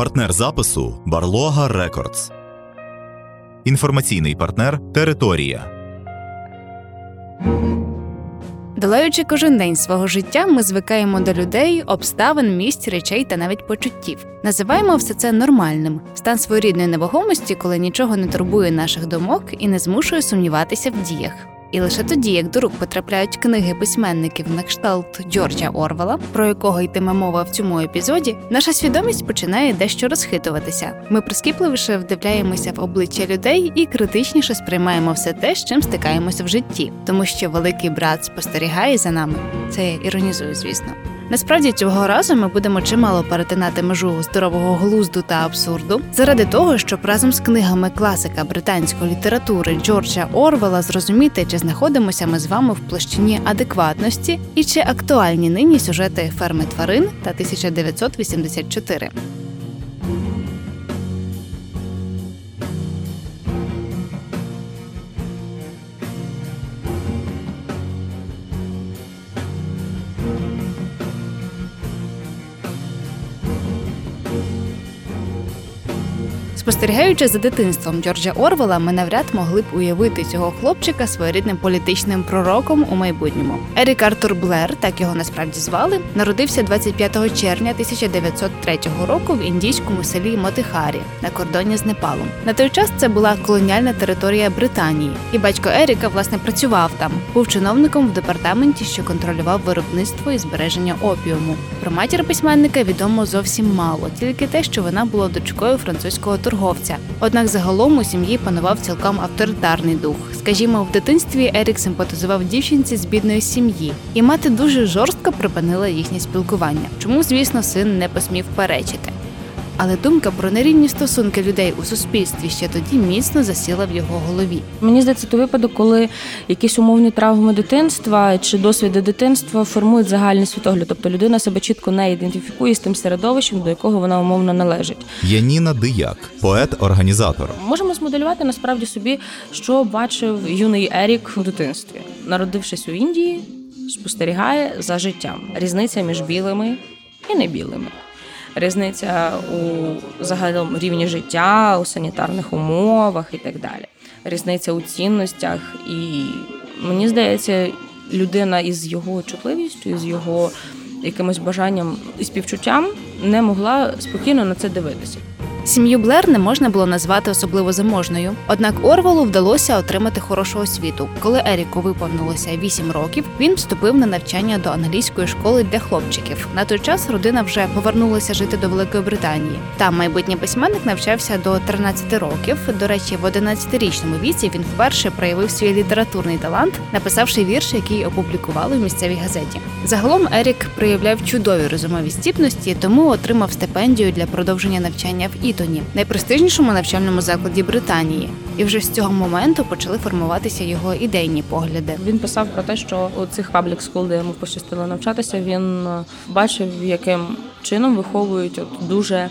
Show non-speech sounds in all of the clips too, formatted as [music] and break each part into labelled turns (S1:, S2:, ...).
S1: Партнер запису Барлога Рекордс. Інформаційний партнер Територія.
S2: Долаючи кожен день свого життя, ми звикаємо до людей, обставин, місць, речей та навіть почуттів. Називаємо все це нормальним стан своєрідної невагомості, коли нічого не турбує наших думок і не змушує сумніватися в діях. І лише тоді, як до рук потрапляють книги письменників на кшталт Джорджа Орвела, про якого йтиме мова в цьому епізоді, наша свідомість починає дещо розхитуватися. Ми прискіпливіше вдивляємося в обличчя людей і критичніше сприймаємо все те, з чим стикаємося в житті, тому що великий брат спостерігає за нами. Це я іронізую, звісно. Насправді цього разу ми будемо чимало перетинати межу здорового глузду та абсурду заради того, щоб разом з книгами класика британської літератури Джорджа Орвела зрозуміти, чи знаходимося ми з вами в площині адекватності і чи актуальні нині сюжети ферми тварин та 1984. Спостерігаючи за дитинством Джорджа Орвела, ми навряд могли б уявити цього хлопчика своєрідним політичним пророком у майбутньому. Ерік Артур Блер, так його насправді звали, народився 25 червня 1903 року в індійському селі Мотихарі на кордоні з Непалом. На той час це була колоніальна територія Британії, і батько Еріка власне працював там, був чиновником в департаменті, що контролював виробництво і збереження опіуму. Про матір письменника відомо зовсім мало, тільки те, що вона була дочкою французького торговця. Однак загалом у сім'ї панував цілком авторитарний дух. Скажімо, в дитинстві Ерік симпатизував дівчинці з бідної сім'ї, і мати дуже жорстко припинила їхнє спілкування. Чому, звісно, син не посмів перечити. Але думка про нерівні стосунки людей у суспільстві ще тоді міцно засіла в його голові.
S3: Мені здається, це випадок, коли якісь умовні травми дитинства чи досвіди дитинства формують загальний світогляд. Тобто людина себе чітко не ідентифікує з тим середовищем, до якого вона умовно належить.
S1: Яніна Дияк, поет-організатор.
S3: Можемо змоделювати насправді собі, що бачив юний Ерік у дитинстві, народившись у Індії, спостерігає за життям. Різниця між білими і небілими різниця у загалом рівні життя, у санітарних умовах і так далі. Різниця у цінностях, і мені здається, людина із його чутливістю, із його якимось бажанням і співчуттям не могла спокійно на це дивитися.
S2: Сім'ю Блер не можна було назвати особливо заможною. Однак Орвелу вдалося отримати хорошу освіту. Коли Еріку виповнилося 8 років, він вступив на навчання до англійської школи для хлопчиків. На той час родина вже повернулася жити до Великої Британії. Там майбутній письменник навчався до 13 років. До речі, в 11-річному віці він вперше проявив свій літературний талант, написавши вірш, який опублікували в місцевій газеті. Загалом Ерік проявляв чудові розумові здібності, тому отримав стипендію для продовження навчання в Ітоні, найпрестижнішому навчальному закладі Британії. І вже з цього моменту почали формуватися його ідейні погляди.
S3: Він писав про те, що у цих паблік скул, де йому пощастило навчатися, він е, бачив, яким чином виховують от дуже е,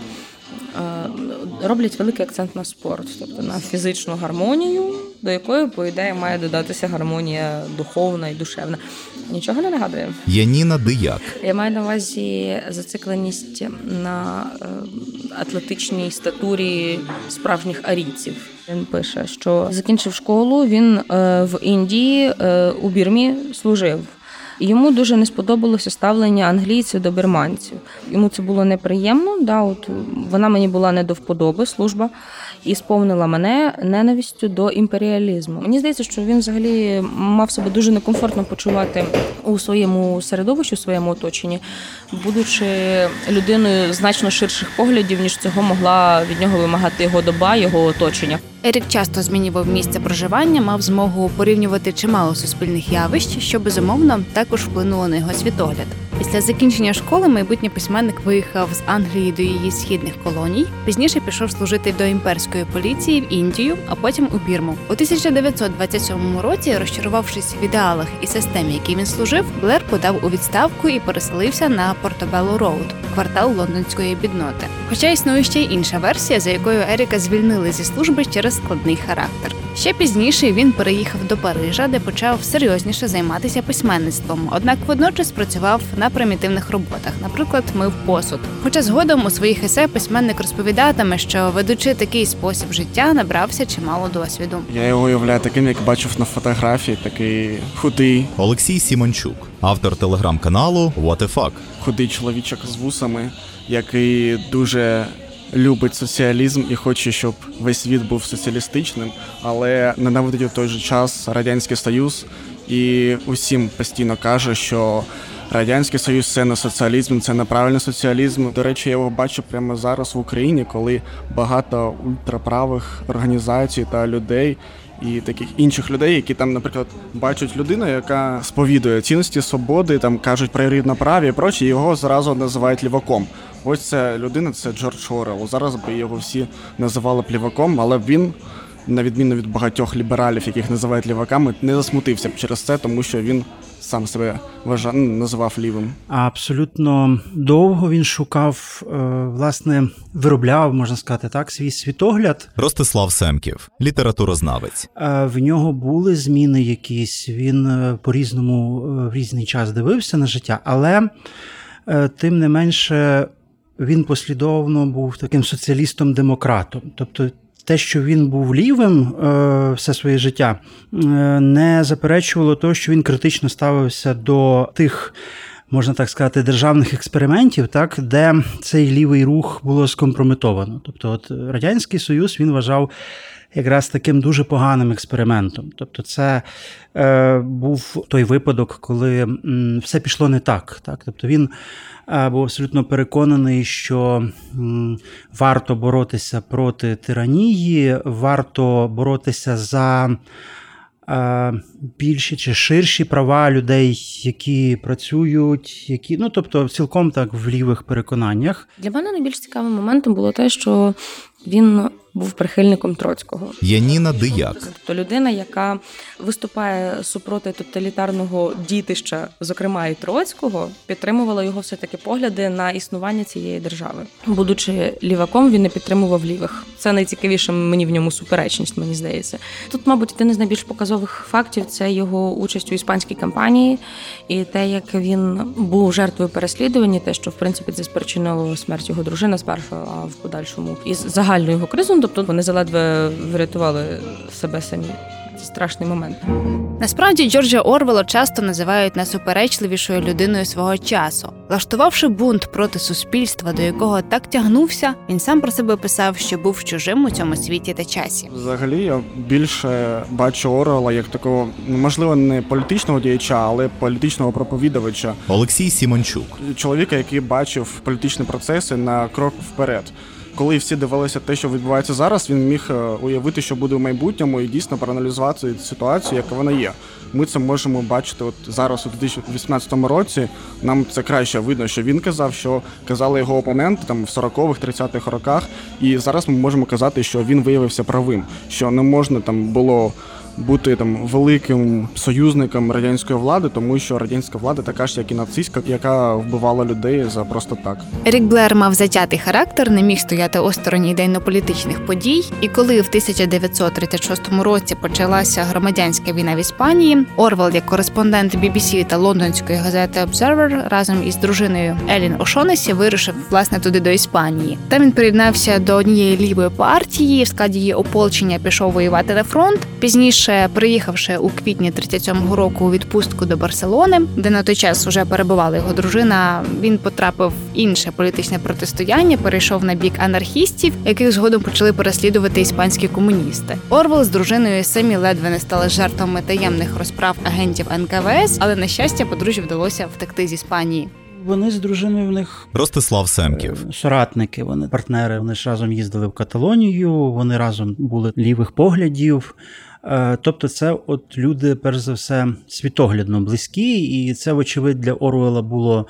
S3: роблять великий акцент на спорт, тобто на фізичну гармонію, до якої, по ідеї, має додатися гармонія духовна і душевна. Нічого не нагадує.
S1: Яніна Дияк.
S3: Я маю на увазі зацикленість на е, атлетичній статурі справжніх арійців. Він пише, що закінчив школу. Він е, в Індії е, у Бірмі служив. Йому дуже не сподобалося ставлення англійців до бірманців. Йому це було неприємно. Да, от Вона мені була не до вподоби служба і сповнила мене ненавистю до імперіалізму. Мені здається, що він взагалі мав себе дуже некомфортно почувати у своєму середовищі, у своєму оточенні, будучи людиною значно ширших поглядів, ніж цього могла від нього вимагати його доба, його оточення.
S2: Ерік часто змінював місце проживання, мав змогу порівнювати чимало суспільних явищ, що безумовно також вплинуло на його світогляд. Після закінчення школи майбутній письменник виїхав з Англії до її східних колоній. Пізніше пішов служити до імперської поліції в Індію, а потім у Бірму. У 1927 році, розчарувавшись в ідеалах і системі, якій він служив, Блер подав у відставку і переселився на Портобелло Роуд, квартал лондонської бідноти. Хоча існує ще й інша версія, за якою Еріка звільнили зі служби через складний характер. Ще пізніше він переїхав до Парижа, де почав серйозніше займатися письменництвом. Однак водночас працював на примітивних роботах, наприклад, мив посуд. Хоча згодом у своїх есе письменник розповідатиме, що ведучи такий спосіб життя, набрався чимало досвіду.
S4: Я його уявляю таким, як бачив на фотографії, такий худий,
S1: Олексій Сімончук, автор телеграм-каналу What the Fuck.
S4: худий чоловічок з вусами, який дуже любить соціалізм і хоче, щоб весь світ був соціалістичним, але ненавидить у той же час Радянський Союз і усім постійно каже, що. Радянський Союз це не соціалізм, це неправильний соціалізм. До речі, я його бачу прямо зараз в Україні, коли багато ультраправих організацій та людей і таких інших людей, які там, наприклад, бачать людину, яка сповідує цінності свободи, там кажуть про рівноправі і прочі, його зразу називають ліваком. Ось ця людина, це Джордж Орел. Зараз би його всі називали б ліваком, але він. На відміну від багатьох лібералів, яких називають ліваками, не засмутився б через це, тому що він сам себе вважав, ну, називав лівим.
S5: Абсолютно довго він шукав, е, власне, виробляв, можна сказати так, свій світогляд.
S1: Ростислав Семків, літературознавець.
S5: Е, В нього були зміни якісь. Він е, по-різному е, в різний час дивився на життя, але тим не менше він послідовно був таким соціалістом-демократом. Тобто те, що він був лівим е, все своє життя, е, не заперечувало того, що він критично ставився до тих. Можна так сказати, державних експериментів, так де цей лівий рух було скомпрометовано. Тобто, от радянський союз він вважав якраз таким дуже поганим експериментом. Тобто, це е, був той випадок, коли м, все пішло не так. так? Тобто він е, був абсолютно переконаний, що м, варто боротися проти тиранії, варто боротися за. е, Більші чи ширші права людей, які працюють, які ну тобто цілком так в лівих переконаннях.
S3: Для мене найбільш цікавим моментом було те, що він був прихильником Троцького.
S1: Яніна Дияк,
S3: Тобто людина, яка виступає супроти тоталітарного дітища, зокрема і Троцького, підтримувала його все таки погляди на існування цієї держави. Будучи ліваком, він не підтримував лівих. Це найцікавіше мені в ньому суперечність, мені здається. Тут, мабуть, один із найбільш показових фактів це його участь у іспанській кампанії і те, як він був жертвою переслідування, те, що в принципі це спричинило смерть його дружини спершу, а в подальшому і загальну його кризу. Ну, Тобто вони заледве врятували себе самі. Це страшний момент.
S2: Насправді Джорджа Орвела часто називають найсуперечливішою людиною свого часу. Влаштувавши бунт проти суспільства, до якого так тягнувся, він сам про себе писав, що був чужим у цьому світі та часі.
S4: Взагалі я більше бачу Орвела як такого, ну, можливо, не політичного діяча, але політичного проповідувача.
S1: Олексій Сімончук,
S4: Чоловіка, який бачив політичні процеси на крок вперед. Коли всі дивилися те, що відбувається зараз, він міг е, уявити, що буде в майбутньому, і дійсно проаналізувати ситуацію, яка вона є. Ми це можемо бачити от зараз, у 2018 році. Нам це краще видно, що він казав, що казали його опоненти там в 40-х, 30-х роках. І зараз ми можемо казати, що він виявився правим, що не можна там було бути там великим союзником радянської влади, тому що радянська влада така ж, як і нацистська, яка вбивала людей за просто так.
S2: Ерік Блер мав затятий характер, не міг стояти осторонь ідейно-політичних подій. І коли в 1936 році почалася громадянська війна в Іспанії, Орвел, як кореспондент BBC та лондонської газети Observer, разом із дружиною Елін Ошонесі вирушив власне туди до Іспанії. Там він приєднався до однієї лівої партії, в складі її ополчення пішов воювати на фронт. Пізніше, приїхавши у квітні 37-го року у відпустку до Барселони, де на той час уже перебувала його дружина, він потрапив в інше політичне протистояння, перейшов на бік анархістів, яких згодом почали переслідувати іспанські комуністи. Орвел з дружиною самі ледве не стали жертвами таємних розправ агентів НКВС, але на щастя, подружжю вдалося втекти з Іспанії.
S5: Вони з дружиною в них
S1: Ростислав Семків.
S5: Е, соратники, вони партнери. Вони ж разом їздили в Каталонію, вони разом були лівих поглядів. Е, тобто, це от люди, перш за все, світоглядно близькі, і це, вочевидь, для Оруела було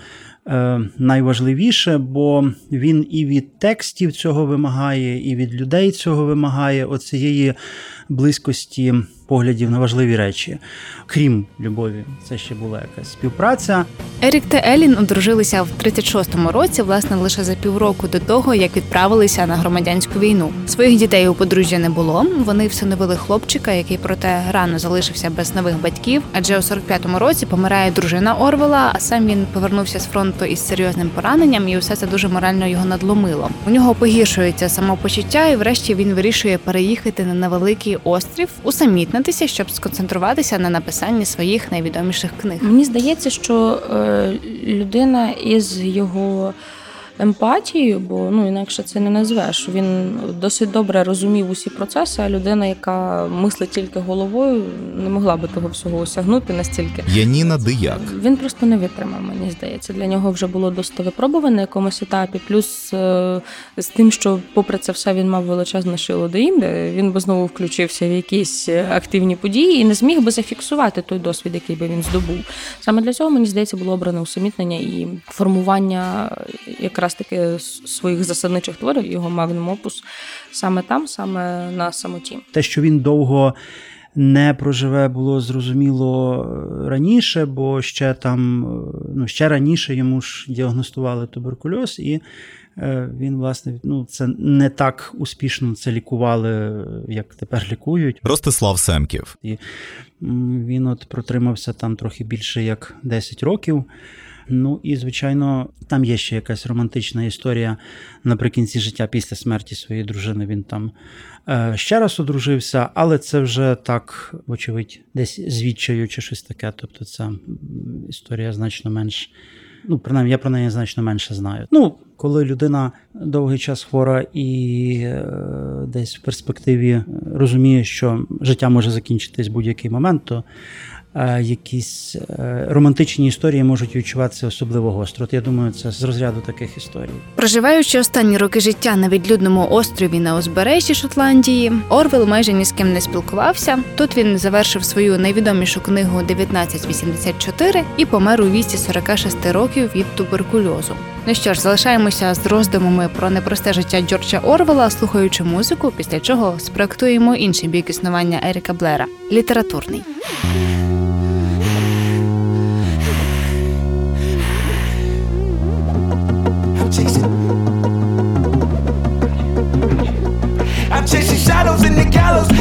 S5: е, найважливіше, бо він і від текстів цього вимагає, і від людей цього вимагає. Оцієї близькості поглядів на важливі речі. Крім любові, це ще була якась співпраця.
S2: Ерік та Елін одружилися в 36-му році, власне, лише за півроку до того, як відправилися на громадянську війну. Своїх дітей у подружжя не було. Вони всиновили хлопчика, який проте рано залишився без нових батьків. Адже у 45-му році помирає дружина Орвела, а сам він повернувся з фронту із серйозним пораненням, і все це дуже морально його надломило. У нього погіршується самопочуття, і врешті він вирішує переїхати на невеликий острів, усамітнитися, щоб сконцентруватися на написанні своїх найвідоміших книг.
S3: Мені здається, що е, людина із його емпатією, бо ну інакше це не назвеш. Він досить добре розумів усі процеси. А людина, яка мислить тільки головою, не могла би того всього осягнути настільки.
S1: Яніна Дияк.
S3: Він просто не витримав, мені здається. Для нього вже було досить випробуване на якомусь етапі. Плюс е, з тим, що, попри це все, він мав величезне шило до інде, він би знову включився в якісь активні події і не зміг би зафіксувати той досвід, який би він здобув. Саме для цього мені здається було обране усамітнення і формування якраз таки своїх засадничих творів, його магнум опус саме там, саме на самоті.
S5: Те, що він довго не проживе, було зрозуміло раніше, бо ще там, ну ще раніше йому ж діагностували туберкульоз, і е, він, власне, ну це не так успішно це лікували, як тепер лікують.
S1: Ростислав Семків.
S5: І він от протримався там трохи більше як 10 років. Ну і, звичайно, там є ще якась романтична історія наприкінці життя після смерті своєї дружини. Він там е, ще раз одружився, але це вже так, вочевидь, десь звідчаю чи щось таке. Тобто, ця історія значно менш. Ну, принаймні, я про неї значно менше знаю. Ну, коли людина довгий час хвора і е, десь в перспективі розуміє, що життя може закінчитись в будь-який момент, то Е, якісь е, романтичні історії можуть відчуватися особливо гостро. От Я думаю, це з розряду таких історій.
S2: Проживаючи останні роки життя на відлюдному острові на узбережжі Шотландії, Орвел майже ні з ким не спілкувався. Тут він завершив свою найвідомішу книгу «1984» і помер у віці 46 років від туберкульозу. Ну що ж, залишаємося з роздумами про непросте життя Джорджа Орвела, слухаючи музику, після чого спроектуємо інший бік існування Еріка Блера літературний. Gallows,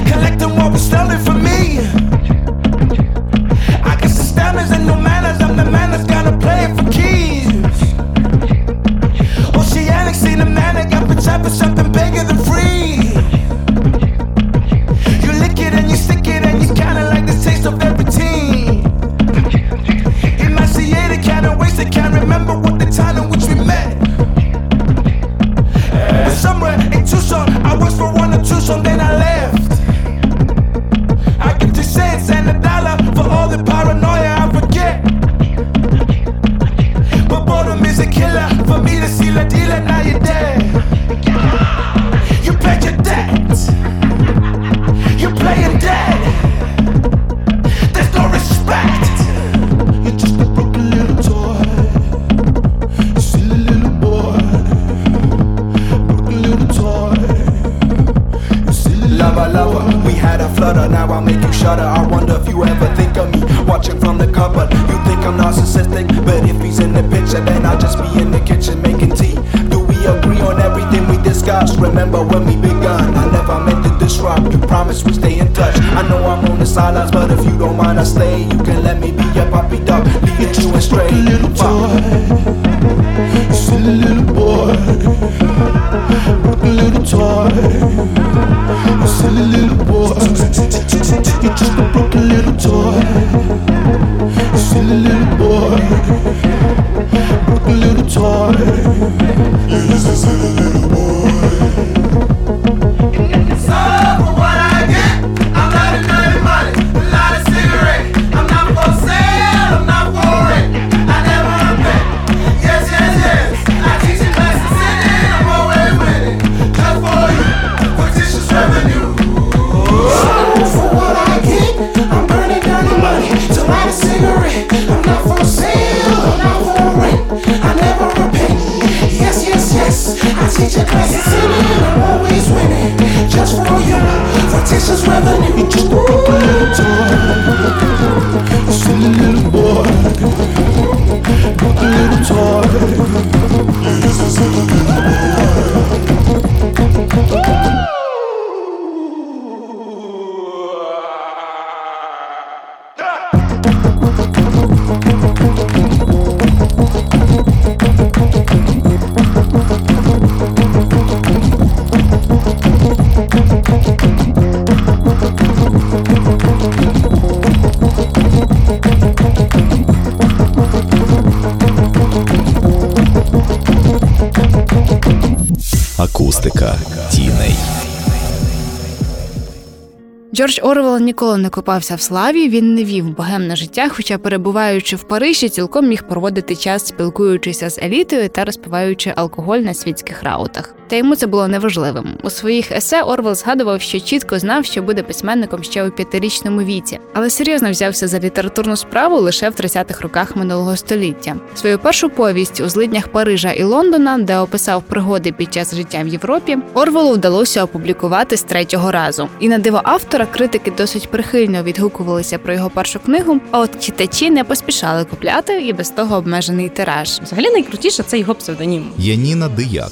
S2: Джордж Орвел ніколи не купався в славі. Він не вів богемне життя, хоча, перебуваючи в Парижі, цілком міг проводити час, спілкуючися з елітою та розпиваючи алкоголь на світських раутах. Та йому це було неважливим. У своїх есе Орвел згадував, що чітко знав, що буде письменником ще у п'ятирічному віці, але серйозно взявся за літературну справу лише в 30-х роках минулого століття. Свою першу повість у злиднях Парижа і Лондона, де описав пригоди під час життя в Європі, Орвелу вдалося опублікувати з третього разу. І на диво автора критики досить прихильно відгукувалися про його першу книгу. А от читачі не поспішали купляти і без того обмежений тираж.
S3: Взагалі найкрутіше це його псевдонім.
S1: Яніна Дияк,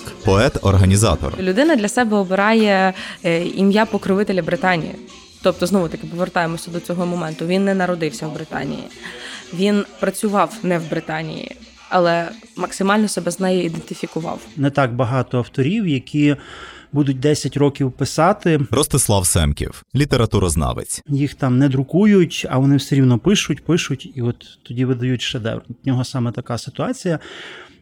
S1: поет-організатор.
S3: Людина для себе обирає е, ім'я покровителя Британії. Тобто, знову таки повертаємося до цього моменту. Він не народився в Британії, він працював не в Британії, але максимально себе з нею ідентифікував.
S5: Не так багато авторів, які будуть 10 років писати.
S1: Ростислав Семків, літературознавець.
S5: Їх там не друкують, а вони все рівно пишуть, пишуть, і от тоді видають шедевр. У нього саме така ситуація,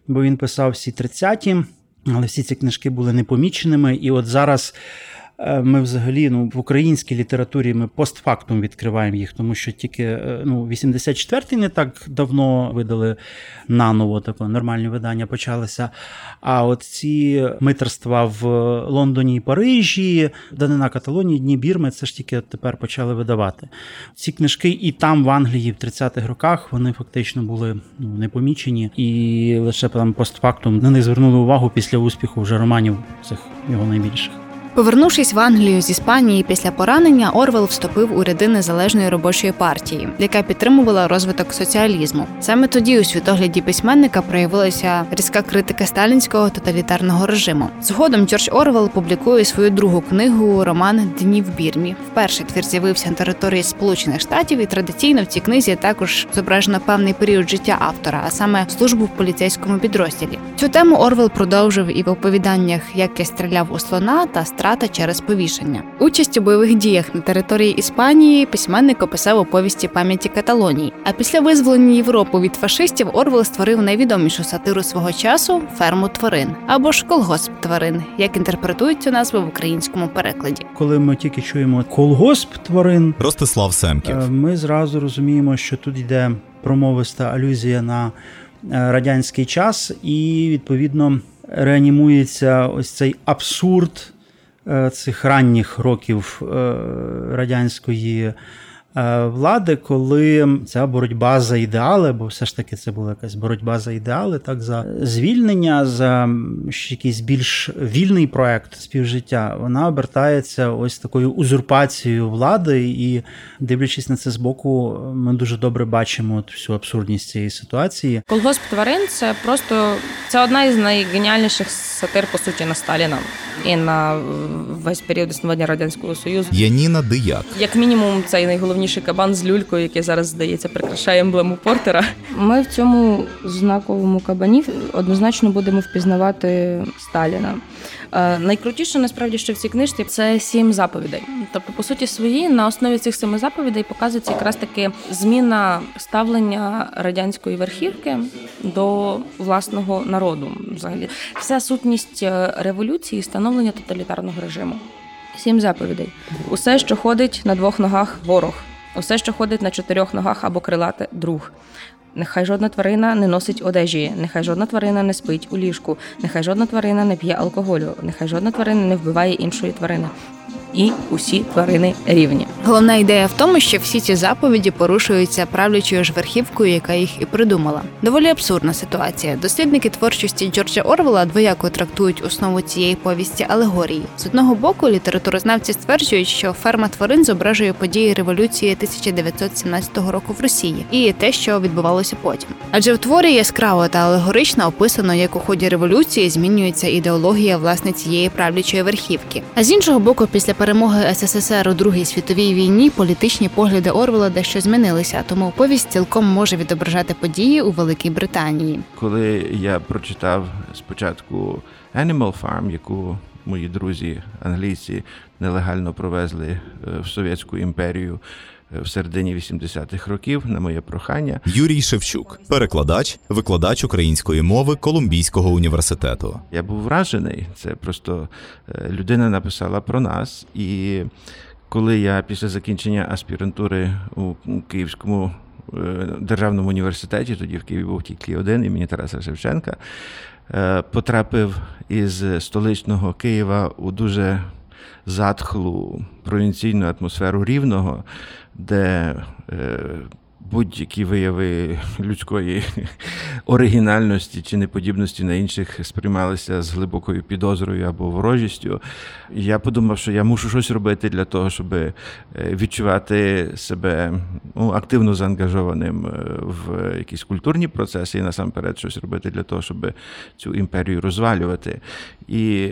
S5: бо він писав всі 30-ті, але всі ці книжки були непоміченими. І от зараз ми взагалі ну, в українській літературі ми постфактум відкриваємо їх, тому що тільки е, ну, 84-й не так давно видали наново таке нормальні видання почалися. А от ці митерства в Лондоні і Парижі, Данина Каталонії, Дні Бірми, це ж тільки тепер почали видавати. Ці книжки і там, в Англії, в 30-х роках, вони фактично були ну, непомічені, і лише там постфактум на них звернули увагу після успіху вже романів цих його найбільших.
S2: Повернувшись в Англію з Іспанії після поранення, Орвел вступив у ряди незалежної робочої партії, яка підтримувала розвиток соціалізму. Саме тоді у світогляді письменника проявилася різка критика сталінського тоталітарного режиму. Згодом Джордж Орвел публікує свою другу книгу Роман Дні в Бірмі. Вперше твір з'явився на території Сполучених Штатів, і традиційно в цій книзі також зображено певний період життя автора, а саме службу в поліцейському підрозділі. Цю тему Орвел продовжив і в оповіданнях Як я стріляв у слона та страта через повішення. Участь у бойових діях на території Іспанії письменник описав у повісті пам'яті Каталонії. А після визволення Європи від фашистів Орвел створив найвідомішу сатиру свого часу ферму тварин або ж колгосп тварин, як інтерпретують цю назву в українському перекладі.
S5: Коли ми тільки чуємо колгосп тварин,
S1: Ростислав Семків.
S5: Е, Ми зразу розуміємо, що тут йде промовиста алюзія на е, радянський час, і відповідно реанімується ось цей абсурд цих ранніх років е, радянської. Е, Влади, коли ця боротьба за ідеали, бо все ж таки це була якась боротьба за ідеали, так за звільнення, за якийсь більш вільний проект співжиття, вона обертається ось такою узурпацією влади, і дивлячись на це збоку, ми дуже добре бачимо всю абсурдність цієї ситуації.
S3: Колгосп тварин це просто це одна із найгеніальніших сатир, по суті, на Сталіна і на весь період існування радянського союзу.
S1: Яніна Дияк.
S3: Як мінімум, цей найголовніший кабан з люлькою, який зараз здається прикрашає емблему Портера. Ми в цьому знаковому кабані однозначно будемо впізнавати Сталіна. Е, Найкрутіше насправді, що в цій книжці це сім заповідей. Тобто, по суті, свої на основі цих семи заповідей показується якраз таки зміна ставлення радянської верхівки до власного народу. Взагалі, вся сутність е, революції становлення тоталітарного режиму. Сім заповідей. Усе, що ходить на двох ногах, ворог. Усе, що ходить на чотирьох ногах або крилате друг. Нехай жодна тварина не носить одежі, нехай жодна тварина не спить у ліжку, нехай жодна тварина не п'є алкоголю, нехай жодна тварина не вбиває іншої тварини. І усі тварини рівні.
S2: Головна ідея в тому, що всі ці заповіді порушуються правлячою ж верхівкою, яка їх і придумала. Доволі абсурдна ситуація. Дослідники творчості Джорджа Орвела двояко трактують основу цієї повісті алегорії. З одного боку, літературознавці стверджують, що ферма тварин зображує події революції 1917 року в Росії і те, що відбувалося потім. Адже в творі яскраво та алегорично описано, як у ході революції змінюється ідеологія власне цієї правлячої верхівки. А з іншого боку, після перемоги СССР у Другій світовій війні політичні погляди Орвела дещо змінилися, тому повість цілком може відображати події у Великій Британії.
S6: Коли я прочитав спочатку Animal Farm, яку мої друзі англійці нелегально провезли е, в Совєтську імперію в середині 80-х років на моє прохання,
S1: Юрій Шевчук, перекладач, викладач української мови Колумбійського університету.
S6: Я був вражений. Це просто е, людина написала про нас. І коли я після закінчення аспірантури у Київському е, державному університеті, тоді в Києві був тільки один імені Тараса Шевченка, е, потрапив із столичного Києва у дуже затхлу провінційну атмосферу рівного, де е, будь-які вияви людської [laughs] оригінальності чи неподібності на інших сприймалися з глибокою підозрою або ворожістю. Я подумав, що я мушу щось робити для того, щоб е, відчувати себе ну, активно заангажованим е, в якісь культурні процеси і насамперед щось робити для того, щоб цю імперію розвалювати. І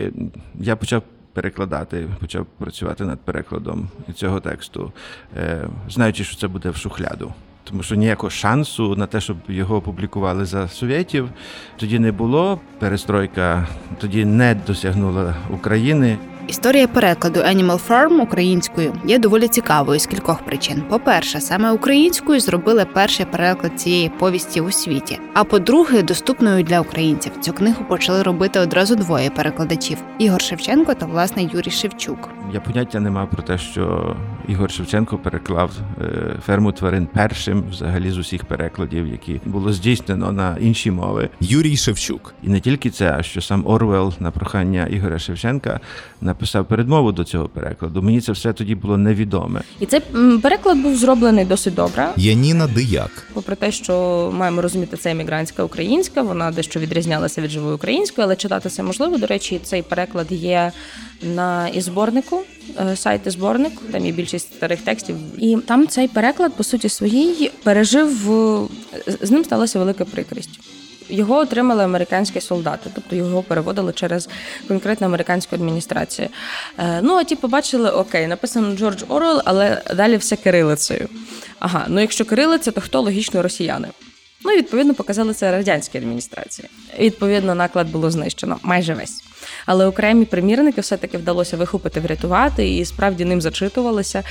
S6: я почав. Перекладати, почав працювати над перекладом цього тексту, е, знаючи, що це буде в шухляду. Тому що ніякого шансу на те, щоб його опублікували за совєтів, тоді не було. Перестройка тоді не досягнула України.
S2: Історія перекладу Animal Farm українською є доволі цікавою з кількох причин. По-перше, саме українською зробили перший переклад цієї повісті у світі. А по-друге, доступною для українців цю книгу почали робити одразу двоє перекладачів: Ігор Шевченко та власне Юрій Шевчук.
S6: Я поняття не мав про те, що Ігор Шевченко переклав е, ферму тварин першим взагалі з усіх перекладів, які було здійснено на інші мови.
S1: Юрій Шевчук,
S6: І не тільки це, а що сам Орвел на прохання Ігоря Шевченка написав передмову до цього перекладу. Мені це все тоді було невідоме.
S3: І цей переклад був зроблений досить добре.
S1: Яніна Дияк,
S3: Попри те, що маємо розуміти, це емігрантська українська, вона дещо відрізнялася від живої української, але читати це можливо. До речі, цей переклад є на і зборнику, сайт і зборник, там є більшість старих текстів. І там цей переклад, по суті своїй, пережив е, з ним сталася велика прикрість. Його отримали американські солдати, тобто його переводили через конкретну американську адміністрацію. Е, Ну а ті побачили, окей, написано Джордж Орвел, але далі все кирилицею. Ага, ну якщо кирилиця, то хто логічно росіяни? Ну і відповідно показали це радянській адміністрації. Відповідно, наклад було знищено майже весь. Але окремі примірники все-таки вдалося вихопити, врятувати, і справді ним зачитувалися.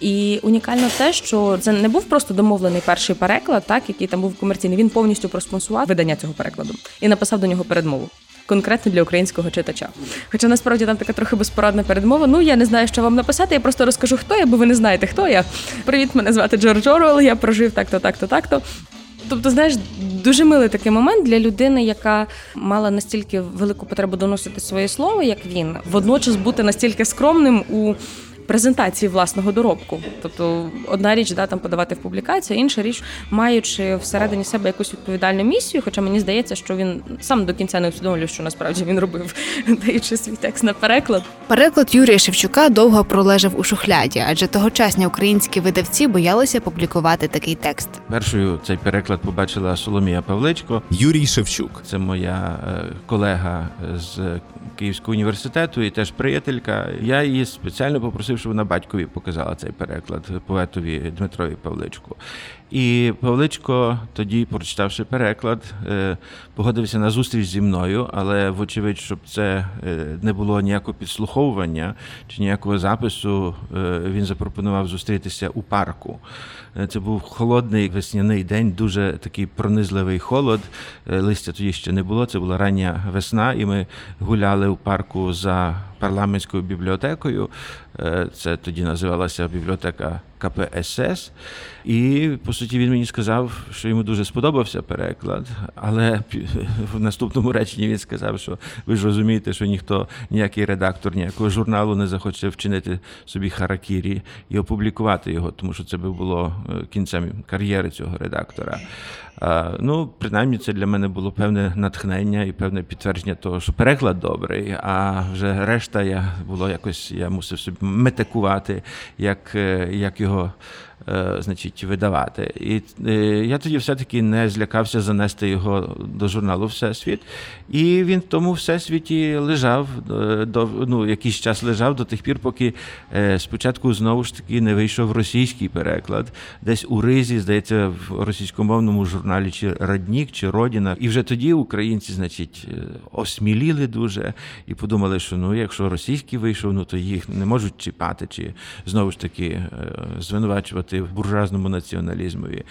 S3: І унікально те, що це не був просто домовлений перший переклад, так який там був комерційний. Він повністю проспонсував видання цього перекладу і написав до нього передмову. Конкретно для українського читача. Хоча насправді там така трохи безпорадна передмова. Ну я не знаю, що вам написати. Я просто розкажу, хто я, бо ви не знаєте, хто я. Привіт, мене звати Джордж Орвел, я прожив так-то, так-то, так-то. Тобто, знаєш, дуже милий такий момент для людини, яка мала настільки велику потребу доносити своє слово, як він, водночас бути настільки скромним у презентації власного доробку. Тобто, одна річ да, там подавати в публікацію, інша річ, маючи всередині себе якусь відповідальну місію. Хоча мені здається, що він сам до кінця не усвідомлює, що насправді він робив, [laughs] даючи свій текст на переклад.
S2: Переклад Юрія Шевчука довго пролежав у шухляді, адже тогочасні українські видавці боялися публікувати такий текст.
S6: Першою цей переклад побачила Соломія Павличко.
S1: Юрій Шевчук,
S6: Це моя е, колега з Київського університету і теж приятелька. Я її спеціально попросив, щоб вона батькові показала цей переклад поетові Дмитрові Павличку. І Павличко, тоді, прочитавши переклад, е, погодився на зустріч зі мною, але вочевидь, щоб це е, не було ніякого підслуховування чи ніякого запису, е, він запропонував зустрітися у парку. Це був холодний весняний день, дуже такий пронизливий холод. Листя тоді ще не було. Це була рання весна, і ми гуляли у парку за парламентською бібліотекою. Це тоді називалася бібліотека КПСС. І, по суті, він мені сказав, що йому дуже сподобався переклад, але в наступному реченні він сказав, що ви ж розумієте, що ніхто, ніякий редактор, ніякого журналу не захоче вчинити собі харакірі і опублікувати його, тому що це би було е, кінцем кар'єри цього редактора. Ну, принаймні, це для мене було певне натхнення і певне підтвердження того, що переклад добрий. А вже решта я було якось, я мусив собі метикувати, як, е, як його. Е, значить, видавати. І е, я тоді все-таки не злякався занести його до журналу Всесвіт. І він в тому всесвіті лежав е, до ну, якийсь час лежав до тих пір, поки спочатку знову ж таки не вийшов російський переклад, десь у Ризі, здається, в російськомовному журналі чи Раднік, чи Родіна. І вже тоді українці, значить, осміліли дуже і подумали, що ну, якщо російський вийшов, ну то їх не можуть чіпати, чи знову ж таки звинувачувати вірити буржуазному націоналізмові.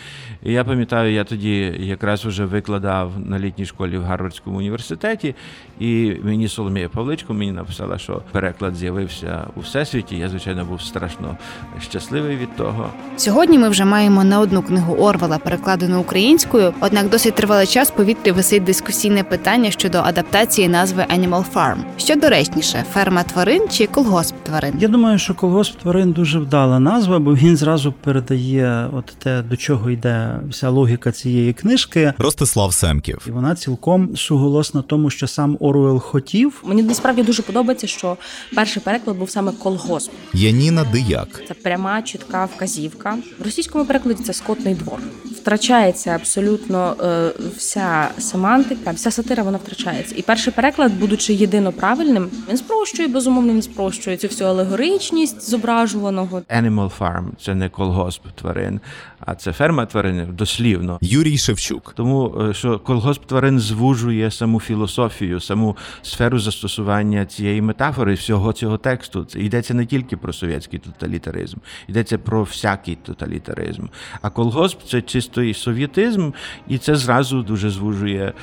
S6: І я пам'ятаю, я тоді якраз вже викладав на літній школі в Гарвардському університеті, і мені Соломія Павличко мені написала, що переклад з'явився у всесвіті. Я, звичайно, був страшно щасливий від того.
S2: Сьогодні ми вже маємо не одну книгу Орвела, перекладену українською, однак досить тривалий час повітрі висить дискусійне питання щодо адаптації назви Animal Farm. Що доречніше, ферма тварин чи колгосп тварин?
S5: Я думаю, що колгосп тварин дуже вдала назва, бо він зразу передає от те, до чого йде вся логіка цієї книжки.
S1: Ростислав Семків.
S5: І вона цілком суголосна тому, що сам Оруел хотів.
S3: Мені насправді дуже подобається, що перший переклад був саме колгосп.
S1: Яніна Дияк.
S3: Це пряма чітка вказівка. В російському перекладі це скотний двор. Втрачається абсолютно е, вся семантика, вся сатира вона втрачається. І перший переклад, будучи єдино правильним, він спрощує безумовно. Він спрощує цю всю алегоричність зображуваного.
S6: Animal Farm – це не колгосп колгосп тварин, а це ферма тварин дослівно.
S1: Юрій Шевчук.
S6: Тому е, що колгосп тварин звужує саму філософію, саму сферу застосування цієї метафори, всього цього тексту. Це йдеться не тільки про совєтський тоталітаризм, йдеться про всякий тоталітаризм. А колгосп це чистий совєтизм, і це зразу дуже звужує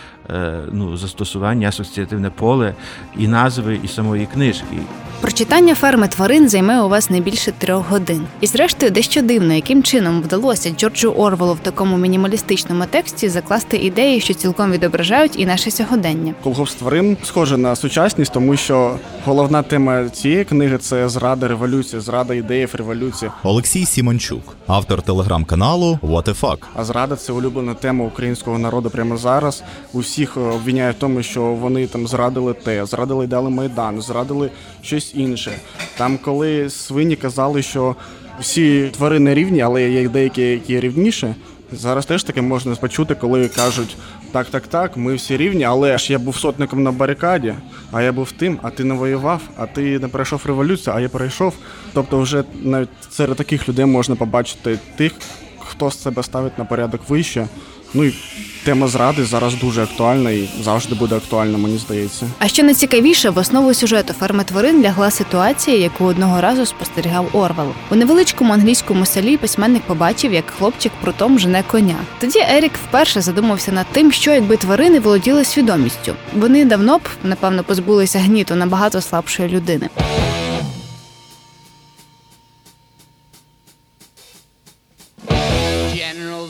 S6: ну, застосування, асоціативне поле і назви, і самої книжки.
S2: Прочитання ферми тварин займе у вас не більше трьох годин. І зрештою, дещо дивно, яким чином вдалося Джорджу Орвелу в такому мінімалістичному тексті закласти ідеї, що цілком відображають і наше сьогодення.
S4: Колгосп тварин схоже на сучасність, тому що головна тема цієї книги це зрада революції, зрада ідеїв революції.
S1: Олексій Сімончук, автор телеграм-каналу What the Fuck.
S4: А зрада це улюблена тема українського народу прямо зараз. Усіх обвиняють в тому, що вони там зрадили те, зрадили дали майдан, зрадили щось інше. Там, коли свині казали, що всі тварини рівні, але є деякі, які рівніші. Зараз теж таке можна почути, коли кажуть так, так, так, ми всі рівні, але ж я був сотником на барикаді, а я був тим, а ти не воював, а ти не пройшов революцію, а я пройшов. Тобто, вже навіть серед таких людей можна побачити тих, хто з себе ставить на порядок вище. Ну і тема зради зараз дуже актуальна і завжди буде актуальна, мені здається.
S2: А що найцікавіше, в основу сюжету ферми тварин лягла ситуація, яку одного разу спостерігав Орвел. У невеличкому англійському селі письменник побачив, як хлопчик прутом жене коня. Тоді Ерік вперше задумався над тим, що якби тварини володіли свідомістю. Вони давно б напевно позбулися гніту набагато слабшої людини.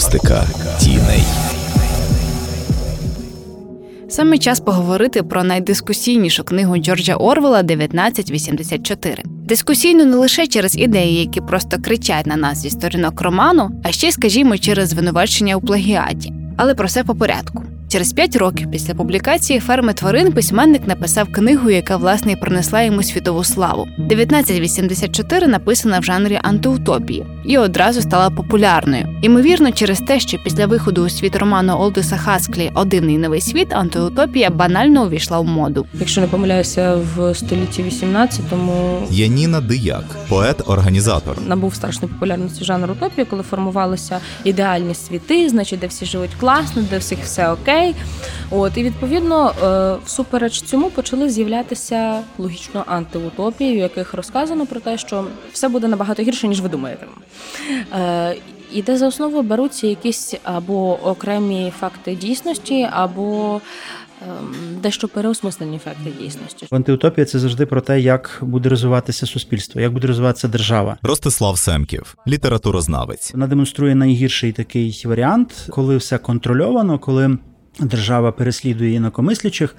S1: Акустика тіней.
S2: Саме час поговорити про найдискусійнішу книгу Джорджа Орвела 1984. Дискусійну не лише через ідеї, які просто кричать на нас зі сторінок роману, а ще, скажімо, через звинувачення у плагіаті. Але про все по порядку. Через п'ять років після публікації ферми тварин письменник написав книгу, яка власне і принесла йому світову славу. 1984 написана в жанрі антиутопії і одразу стала популярною. Ймовірно, через те, що після виходу у світ роману Олдиса Хасклі «О дивний новий світ антиутопія банально увійшла в моду.
S3: Якщо не помиляюся, в столітті 18-му
S1: Яніна Дияк, поет-організатор.
S3: набув страшної популярності жанр утопії, коли формувалися ідеальні світи, значить, де всі живуть класно, де всіх все окей. От і відповідно, е, всупереч цьому почали з'являтися логічно антиутопії, в яких розказано про те, що все буде набагато гірше, ніж ви думаєте. Е, І де за основу беруться якісь або окремі факти дійсності, або ем, дещо переосмислені факти дійсності.
S5: Антиутопія це завжди про те, як буде розвиватися суспільство, як буде розвиватися держава.
S1: Ростислав Семків, літературознавець.
S5: Вона демонструє найгірший такий варіант, коли все контрольовано, коли держава переслідує інакомислячих.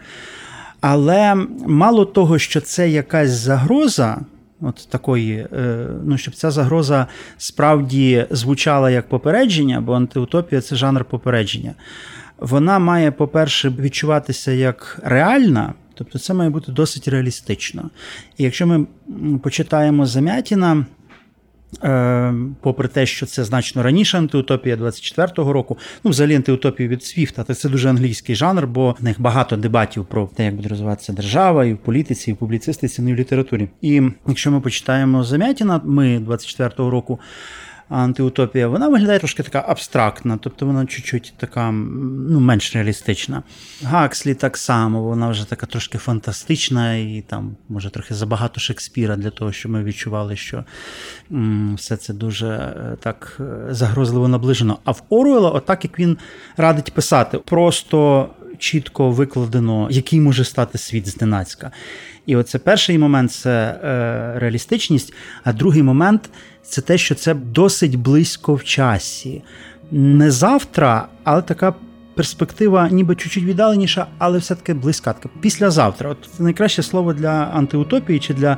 S5: Але мало того, що це якась загроза, от такої, е, ну щоб ця загроза справді звучала як попередження, бо антиутопія це жанр попередження. Вона має, по-перше, відчуватися як реальна, тобто це має бути досить реалістично. І якщо ми почитаємо Замятіна, попри те, що це значно раніше антиутопія 24-го року, ну взагалі антиутопія від Свіфта, це дуже англійський жанр, бо в них багато дебатів про те, як буде розвиватися держава, і в політиці, і в публіцистиці, ну і в літературі. І якщо ми почитаємо Замятіна, ми 24-го року. Антиутопія, вона виглядає трошки така абстрактна, тобто вона чуть-чуть така ну, менш реалістична. Гакслі так само, вона вже така трошки фантастична, і там, може, трохи забагато Шекспіра для того, щоб ми відчували, що м, все це дуже е, так е, загрозливо наближено. А в Оруела, отак як він радить писати, просто чітко викладено, який може стати світ зненацька. І оце перший момент це е, реалістичність, а другий момент це те, що це досить близько в часі. Не завтра, але така перспектива, ніби чуть-чуть віддаленіша, але все-таки близька. Післязавтра. От це найкраще слово для антиутопії чи для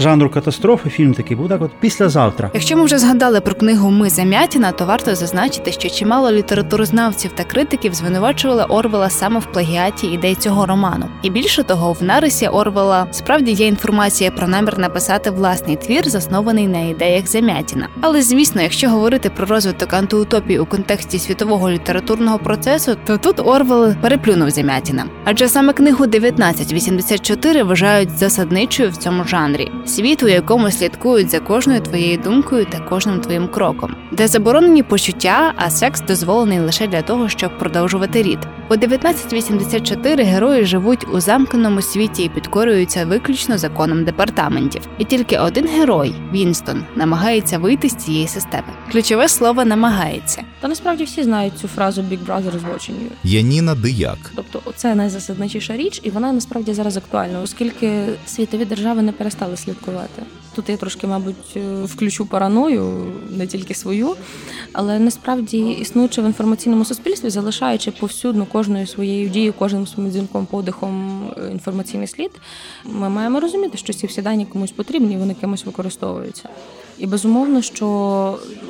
S5: жанру катастрофи. Фільм такий був так. От післязавтра.
S2: Якщо ми вже згадали про книгу Ми Замятіна, то варто зазначити, що чимало літературознавців та критиків звинувачували Орвела саме в плагіаті ідей цього роману. І більше того, в нарисі Орвела справді є інформація про намір написати власний твір, заснований на ідеях Замятіна. Але звісно, якщо говорити про розвиток антиутопії у контексті світового літературного процесу, то тут Орвел переплюнув Замятіна. Адже саме книгу 1984 вважають засадничою в цьому жанрі світ, у якому слідкують за кожною твоєю думкою та кожним твоїм кроком, де заборонені почуття, а секс дозволений лише для того, щоб продовжувати рід. У 1984 герої живуть у замкненому світі і підкорюються виключно законам департаментів. І тільки один герой, Вінстон, намагається вийти з цієї системи. Ключове слово намагається.
S3: Та насправді всі знають цю фразу Big Brother is watching you.
S1: Яніна Дияк.
S3: Тобто, це найзасадничіша річ, і вона насправді зараз актуальна, оскільки світові держави не перестали слідкувати. Тут я трошки, мабуть, е, включу параною, не тільки свою, але насправді існуючи в інформаційному суспільстві, залишаючи повсюдно кожною своєю дією, кожним своїм дзвінком, подихом е, інформаційний слід, ми маємо розуміти, що ці всі дані комусь потрібні, вони кимось використовуються. І безумовно, що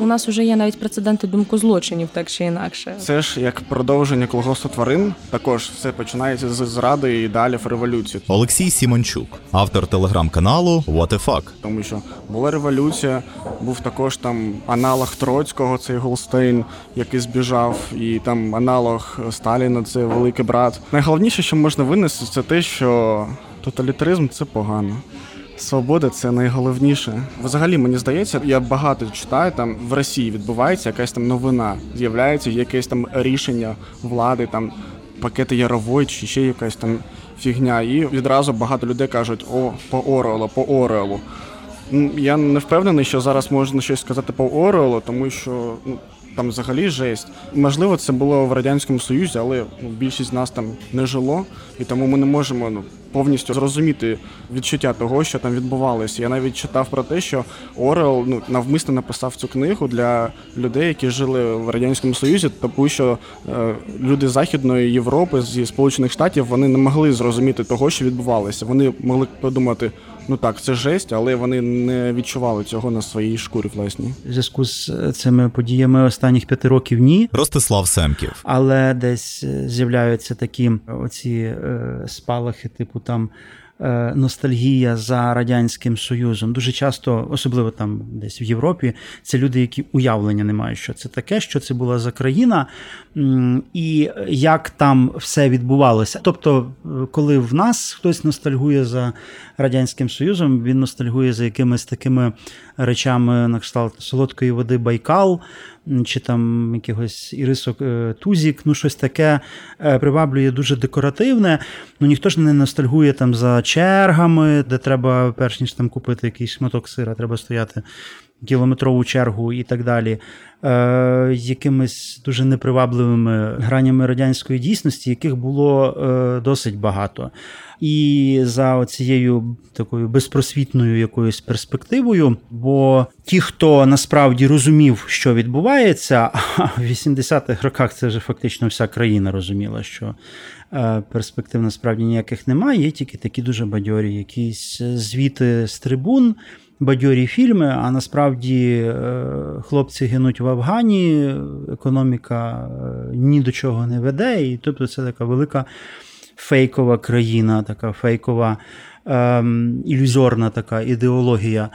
S3: у нас вже є навіть прецеденти думкозлочинів, так чи інакше.
S4: Це ж як продовження колгоспу тварин. Також все починається з зради і далі в революції.
S1: Олексій Сімончук, автор телеграм-каналу What the Fuck.
S4: Тому що була революція, був також там аналог Троцького, цей Голстейн, який збіжав, і там аналог Сталіна, це великий брат. Найголовніше, що можна винести, це те, що тоталітаризм це погано. Свобода це найголовніше. Взагалі, мені здається, я багато читаю там в Росії відбувається якась там новина, з'являється якесь там рішення влади, там пакети Ярової чи ще якась там фігня. І відразу багато людей кажуть: о, по Орелу, по Орелу. Я не впевнений, що зараз можна щось сказати по Орелу, тому що ну, там взагалі жесть. Можливо, це було в Радянському Союзі, але ну, більшість з нас там не жило, і тому ми не можемо ну, повністю зрозуміти відчуття того, що там відбувалося. Я навіть читав про те, що Орел ну, навмисно написав цю книгу для людей, які жили в Радянському Союзі, тому що е, люди Західної Європи зі Сполучених Штатів вони не могли зрозуміти того, що відбувалося. Вони могли подумати, ну так, це жесть, але вони не відчували цього на своїй шкурі власній.
S5: В зв'язку з цими подіями останніх п'яти років ні.
S1: Ростислав Семків.
S5: Але десь е, з'являються такі оці е, спалахи, типу там. е, Ностальгія за радянським союзом дуже часто, особливо там десь в Європі, це люди, які уявлення не мають, що це таке, що це була за країна, і як там все відбувалося. Тобто, е, коли в нас хтось ностальгує за радянським союзом, він ностальгує за якимись такими речами на кшталт солодкої води Байкал. Чи там якихось ірисок е, тузік, ну щось таке е, приваблює дуже декоративне. Ну ніхто ж не ностальгує там за чергами, де треба, перш ніж там купити якийсь шматок сира, треба стояти кілометрову чергу і так далі. Е, якимись дуже непривабливими гранями радянської дійсності, яких було е, досить багато. І за цією такою безпросвітною якоюсь перспективою, бо ті, хто насправді розумів, що відбувається, [laughs] а в 80-х роках це вже фактично вся країна розуміла, що е, перспектив насправді ніяких немає, є тільки такі дуже бадьорі, якісь звіти з трибун. Бадьорі фільми, а насправді е, хлопці гинуть в Афгані, економіка е, ні до чого не веде, і тобто це така велика фейкова країна, така фейкова ем, ілюзорна така ідеологія.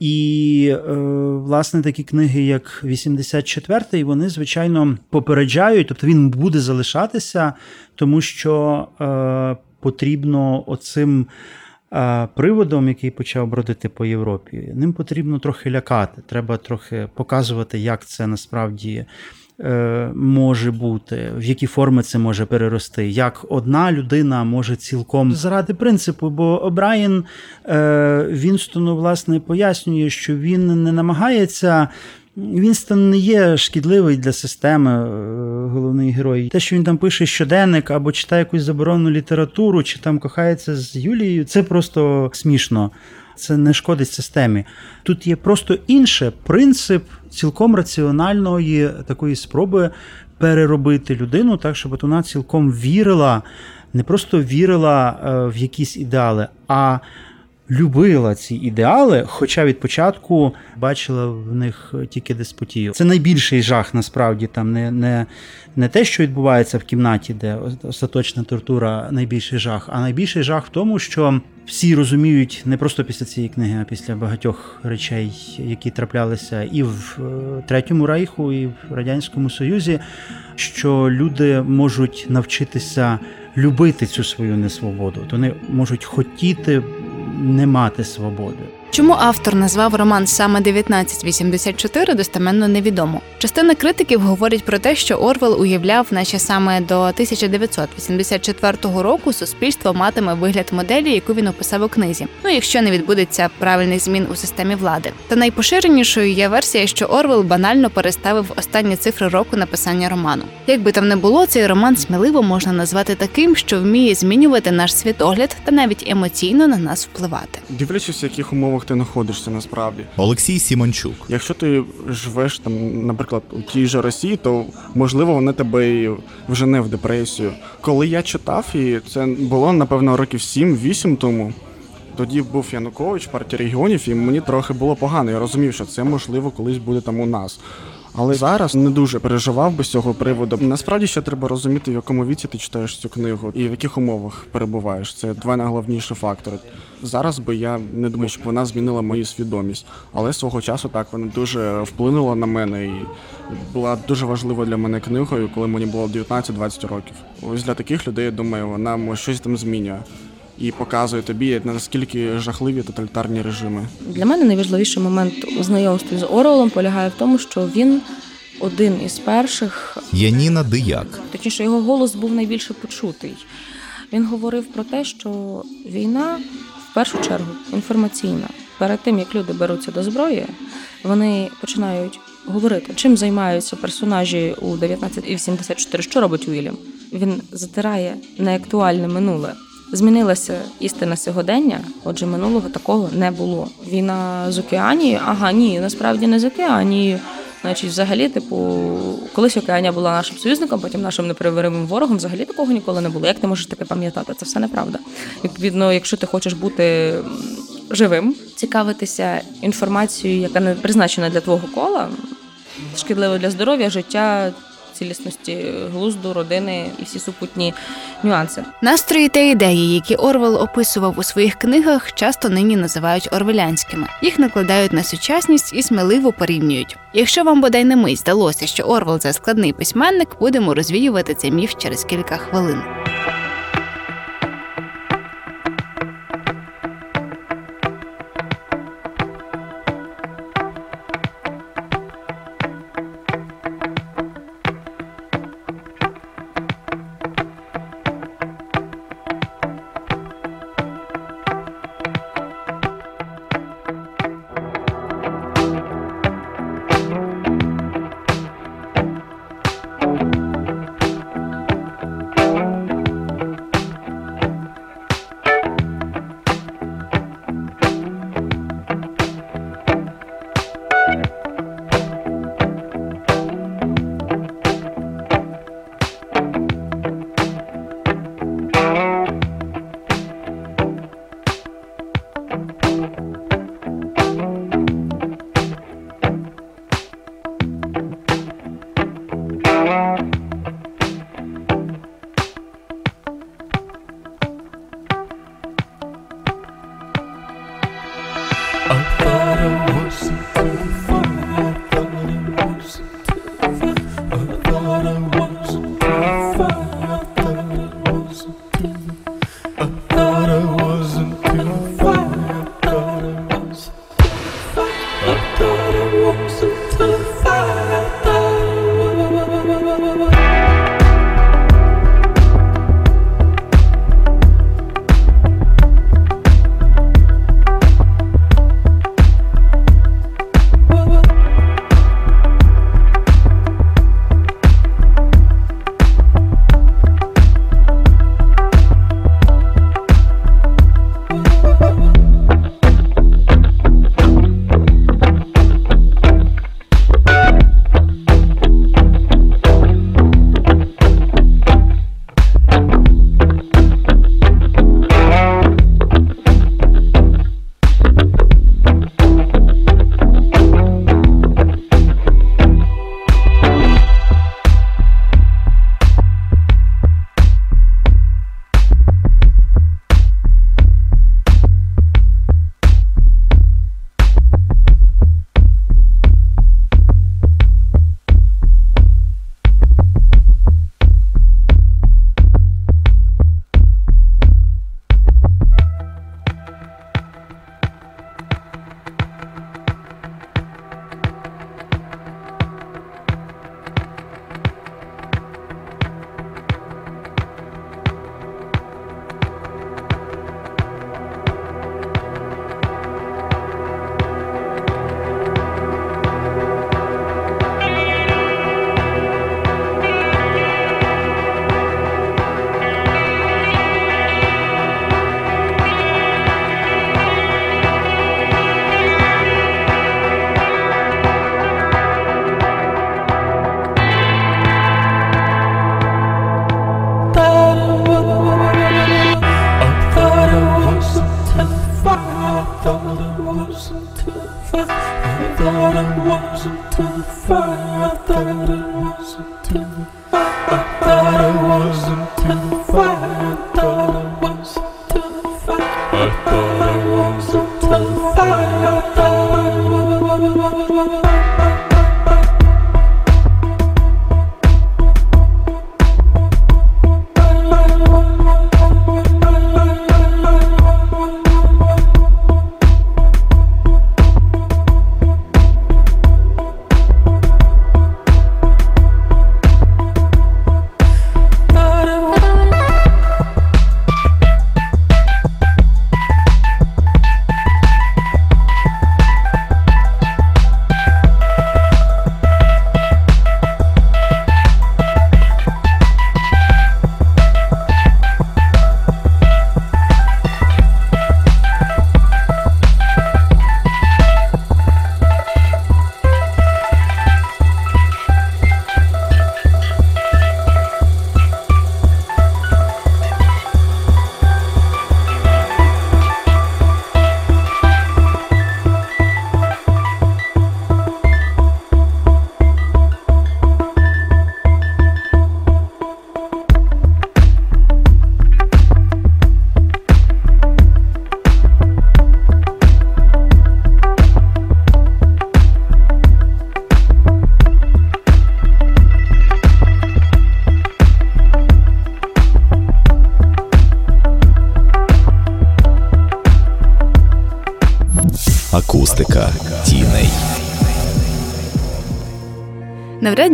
S5: І, е, власне, такі книги, як 84-й, вони, звичайно, попереджають, тобто він буде залишатися, тому що е, потрібно оцим е, приводом, який почав бродити по Європі, ним потрібно трохи лякати. Треба трохи показувати, як це насправді. е, Може бути, в які форми це може перерости, як одна людина може цілком заради принципу. Бо Брайан е, Вінстону власне пояснює, що він не намагається. Вінстон не є шкідливий для системи, е, головний герой. Те, що він там пише щоденник або читає якусь заборонену літературу, чи там кохається з Юлією, це просто смішно. Це не шкодить системі. Тут є просто інше принцип цілком раціональної такої спроби переробити людину так, щоб вона цілком вірила, не просто вірила е, в якісь ідеали, а любила ці ідеали, хоча від початку бачила в них тільки деспотію. Це найбільший жах, насправді, там не, не, не те, що відбувається в кімнаті, де остаточна тортура найбільший жах, а найбільший жах в тому, що всі розуміють не просто після цієї книги, а після багатьох речей, які траплялися і в е, Третьому Рейху, і в Радянському Союзі, що люди можуть навчитися любити цю свою несвободу. То вони можуть хотіти не мати свободи.
S2: Чому автор назвав роман саме 1984, достеменно невідомо. Частина критиків говорить про те, що Орвел уявляв, наче саме до 1984 року суспільство матиме вигляд моделі, яку він описав у книзі. Ну якщо не відбудеться правильних змін у системі влади. Та найпоширенішою є версія, що Орвел банально переставив останні цифри року написання роману. Як би там не було, цей роман сміливо можна назвати таким, що вміє змінювати наш світогляд та навіть емоційно на нас впливати.
S4: Дивлячись, яких умовах ти знаходишся насправді.
S1: Олексій Сімончук.
S4: Якщо ти живеш там, наприклад, у тій же Росії, то можливо вони тебе і вжене в депресію. Коли я читав, і це було напевно років 7-8 тому. Тоді був Янукович, партія регіонів, і мені трохи було погано. Я розумів, що це можливо колись буде там у нас. Але зараз не дуже переживав би з цього приводу. Насправді ще треба розуміти, в якому віці ти читаєш цю книгу і в яких умовах перебуваєш. Це два найголовніші фактори. Зараз би я не думаю, щоб вона змінила мою свідомість, але свого часу так вона дуже вплинула на мене і була дуже важливою для мене книгою, коли мені було 19-20 років. Ось для таких людей, я думаю, вона щось там змінює і показує тобі, наскільки жахливі тоталітарні режими.
S3: Для мене найважливіший момент у знайомстві з Орвелом полягає в тому, що він один із перших,
S1: Яніна Дияк.
S3: точніше, його голос був найбільше почутий. Він говорив про те, що війна в першу чергу інформаційна. Перед тим як люди беруться до зброї, вони починають говорити, чим займаються персонажі у 1984, що робить Уільям. Він затирає неактуальне минуле. Змінилася істина сьогодення, отже, минулого такого не було. Війна з Океанією, ага, ні, насправді не з Океанією. Значить, взагалі, типу, колись Океанія була нашим союзником, потім нашим непереверимим ворогом. Взагалі такого ніколи не було. Як ти можеш таке пам'ятати? Це все неправда. Відповідно, якщо ти хочеш бути живим, цікавитися інформацією, яка не призначена для твого кола, шкідливо для здоров'я, життя, цілісності глузду, родини і всі супутні нюанси.
S2: Настрої та ідеї, які Орвел описував у своїх книгах, часто нині називають орвелянськими. Їх накладають на сучасність і сміливо порівнюють. Якщо вам бодай не мить здалося, що Орвел це складний письменник, будемо розвіювати цей міф через кілька хвилин.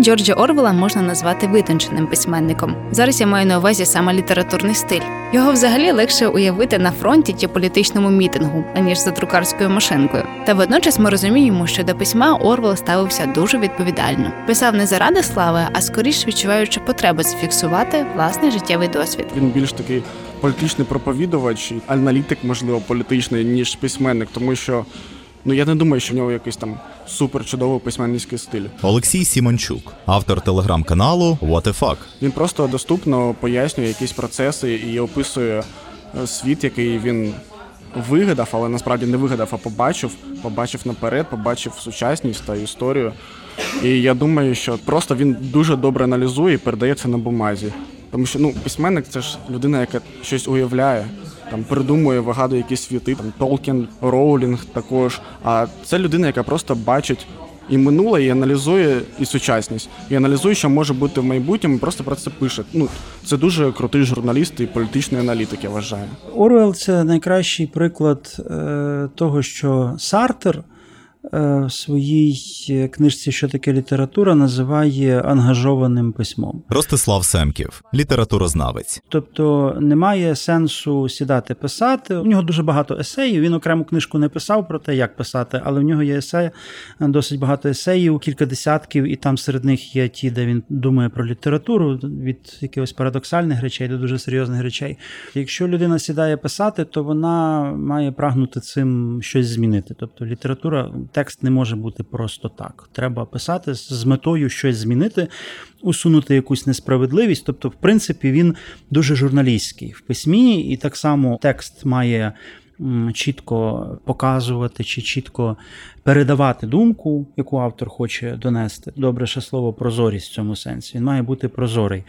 S2: Джорджа Орвела можна назвати витонченим письменником. Зараз я маю на увазі саме літературний стиль. Його взагалі легше уявити на фронті чи політичному мітингу, аніж за друкарською машинкою. Та водночас ми розуміємо, що до письма Орвел ставився дуже відповідально. Писав не заради слави, а скоріш відчуваючи потребу зафіксувати власний життєвий досвід.
S4: Він більш такий політичний проповідувач, аналітик, можливо, політичний, ніж письменник, тому що ну я не думаю, що в нього якийсь там супер чудовий письменницький стиль.
S1: Олексій Сімончук, автор телеграм-каналу What the Fuck.
S4: Він просто доступно пояснює якісь процеси і описує е, світ, який він вигадав, але насправді не вигадав, а побачив, побачив наперед, побачив сучасність та історію. І я думаю, що просто він дуже добре аналізує і передає це на бумазі. Тому що ну, письменник це ж людина, яка щось уявляє, там придумує, вигадує якісь світи, там Толкін, Роулінг також. А це людина, яка просто бачить і минуле, і аналізує і сучасність, і аналізує, що може бути в майбутньому, і просто про це пише. Ну це дуже крутий журналіст і політичний аналітик, я вважаю.
S5: Оруел це найкращий приклад е, того, що Сартер в своїй е, книжці Що таке література називає ангажованим письмом.
S1: Ростислав Семків, літературознавець.
S5: Тобто немає сенсу сідати писати. У нього дуже багато есеїв. Він окрему книжку не писав про те, як писати, але в нього є есе, досить багато есеїв, кілька десятків, і там серед них є ті, де він думає про літературу від якихось парадоксальних речей до дуже серйозних речей. Якщо людина сідає писати, то вона має прагнути цим щось змінити. Тобто література, текст не може бути просто так. Треба писати з метою щось змінити, усунути якусь несправедливість. Тобто, в принципі, він дуже журналістський в письмі, і так само текст має чітко показувати чи чітко передавати думку, яку автор хоче донести. Добре, ще слово прозорість в цьому сенсі. Він має бути прозорий.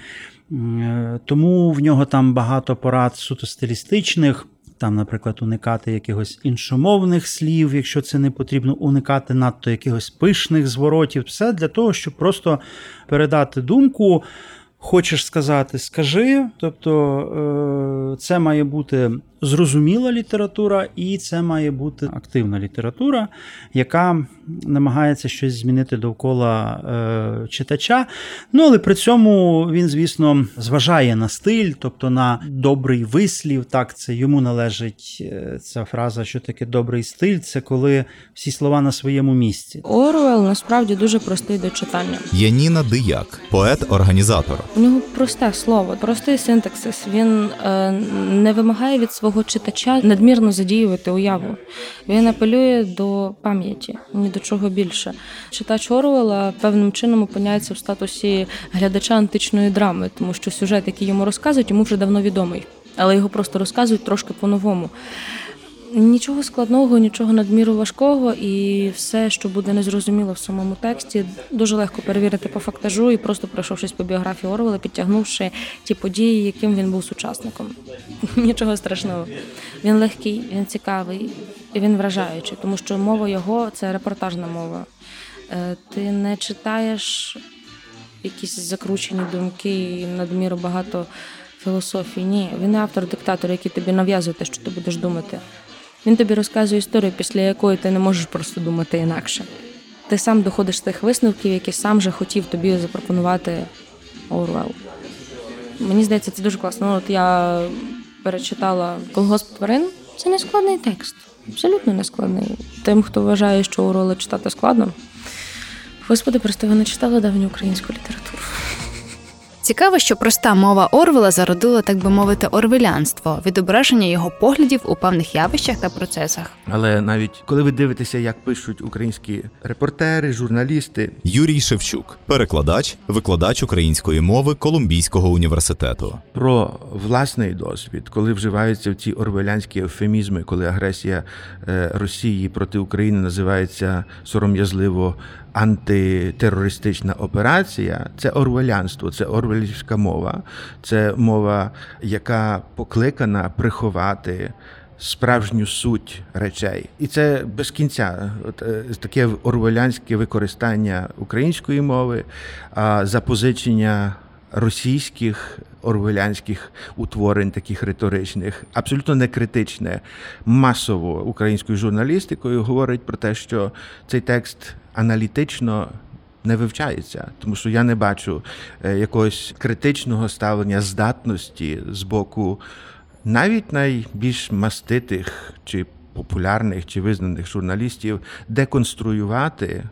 S5: Е, Тому в нього там багато порад суто стилістичних. Там, наприклад, уникати якихось іншомовних слів, якщо це не потрібно, уникати надто якихось пишних зворотів. Все для того, щоб просто передати думку. Хочеш сказати, скажи. Тобто е, це має бути зрозуміла література, і це має бути активна література, яка намагається щось змінити довкола е, читача. Ну, але при цьому він, звісно, зважає на стиль, тобто на добрий вислів. Так, це йому належить е, ця фраза, що таке добрий стиль. Це коли всі слова на своєму місці.
S3: Оруел насправді дуже простий до читання.
S1: Яніна Дияк, поет-організатор.
S3: У нього просте слово, простий синтаксис. Він е, не вимагає від свого читача надмірно задіювати уяву. Він апелює до пам'яті, ні до чого більше. Читач Орвела певним чином опиняється в статусі глядача античної драми, тому що сюжет, який йому розказують, йому вже давно відомий, але його просто розказують трошки по-новому. Нічого складного, нічого надміру важкого, і все, що буде незрозуміло в самому тексті, дуже легко перевірити по фактажу і просто пройшовшись по біографії Орвела, підтягнувши ті події, яким він був сучасником. [laughs] Нічого страшного. Він легкий, він цікавий, він вражаючий, тому що мова його це репортажна мова. Е, Ти не читаєш якісь закручені думки надміру багато філософії. Ні, він не автор-диктатор, який тобі нав'язує те, що ти будеш думати. Він тобі розказує історію, після якої ти не можеш просто думати інакше. Ти сам доходиш з тих висновків, які сам же хотів тобі запропонувати Орвел. Мені здається, це дуже класно. От я перечитала колгосп тварин. Це не складний текст. Абсолютно не складний. Тим, хто вважає, що Орвела читати складно. Господи, просто ви не читали давню українську літературу.
S2: Цікаво, що проста мова Орвела зародила, так би мовити, орвелянство, відображення його поглядів у певних явищах та процесах.
S6: Але навіть коли ви дивитеся, як пишуть українські репортери, журналісти,
S1: Юрій Шевчук, перекладач, викладач української мови Колумбійського університету.
S6: про власний досвід, коли вживаються ці орвелянські ефемізми, коли агресія е, Росії проти України називається сором'язливо антитерористична операція, це орвелянство, це орвелівська мова, це мова, яка покликана приховати. Справжню суть речей, і це без кінця. От е, таке орвелянське використання української мови, а запозичення російських орвелянських утворень, таких риторичних, абсолютно не критичне, масово українською журналістикою говорить про те, що цей текст аналітично. Не вивчається, тому що я не бачу е, якогось критичного ставлення здатності з боку навіть найбільш маститих чи популярних чи визнаних журналістів деконструювати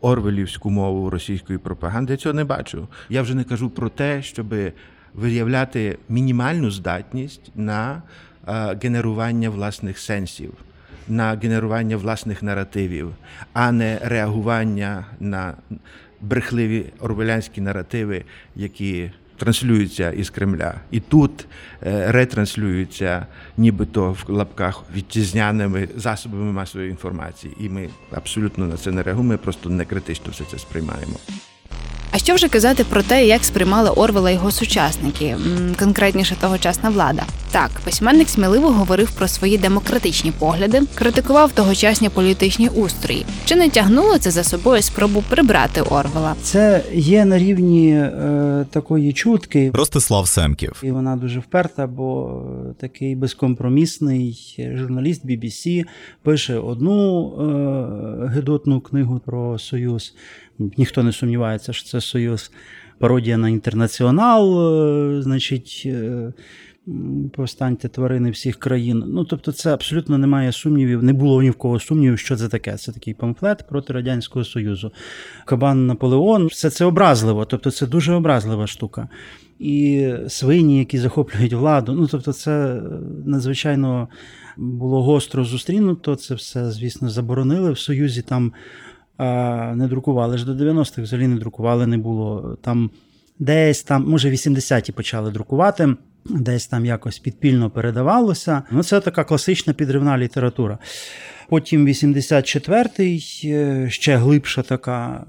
S6: орвелівську мову російської пропаганди. Я цього не бачу. Я вже не кажу про те, щоб виявляти мінімальну здатність на е, генерування власних сенсів, на генерування власних наративів, а не реагування на брехливі орвелянські наративи, які транслюються із Кремля, і тут е, ретранслюються, нібито в лапках вітчизняними засобами масової інформації. І ми абсолютно на це не реагуємо, просто не критично все це сприймаємо.
S2: А що вже казати про те, як сприймали Орвела його сучасники, конкретніше тогочасна влада? Так, письменник сміливо говорив про свої демократичні погляди, критикував тогочасні політичні устрої. Чи не тягнуло це за собою спробу прибрати Орвела?
S5: Це є на рівні е, такої чутки,
S1: Ростислав Семків.
S5: і вона дуже вперта, бо е, такий безкомпромісний журналіст BBC пише одну е, гидотну книгу про Союз. Ніхто не сумнівається, що це Союз. Пародія на інтернаціонал, е, значить. е, Повстаньте тварини всіх країн. Ну тобто, це абсолютно немає сумнівів, не було ні в кого сумнівів, що це таке. Це такий памфлет проти Радянського Союзу. Кабан Наполеон, все це образливо, тобто це дуже образлива штука. І свині, які захоплюють владу. Ну тобто, це е, надзвичайно було гостро зустрінуто. Це все, звісно, заборонили в Союзі. Там не друкували ж до 90-х, взагалі не друкували, не було. Там десь там, може, 80-ті почали друкувати. Десь там якось підпільно передавалося. Ну, це така класична підривна література. Потім 84-й, е, ще глибша така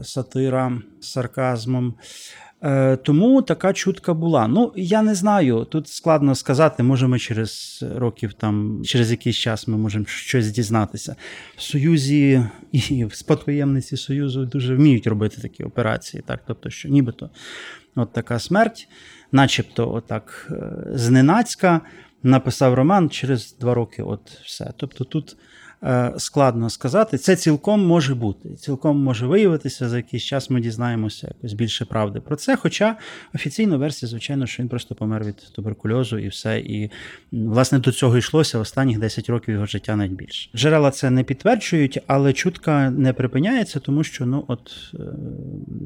S5: е, сатира з сарказмом. Е, Тому така чутка була. Ну, я не знаю, тут складно сказати, може, ми через років там, через якийсь час ми можемо щось дізнатися. В Союзі і спадкоємниці Союзу дуже вміють робити такі операції, так, тобто, що нібито от така смерть, начебто, отак е, зненацька, написав роман через два роки, от все. Тобто тут складно сказати. Це цілком може бути, цілком може виявитися. За якийсь час ми дізнаємося якось більше правди про це. Хоча офіційна версія, звичайно, що він просто помер від туберкульозу і все. І власне до цього йшлося останніх 10 років його життя навіть більше. Джерела це не підтверджують, але чутка не припиняється, тому що ну от е,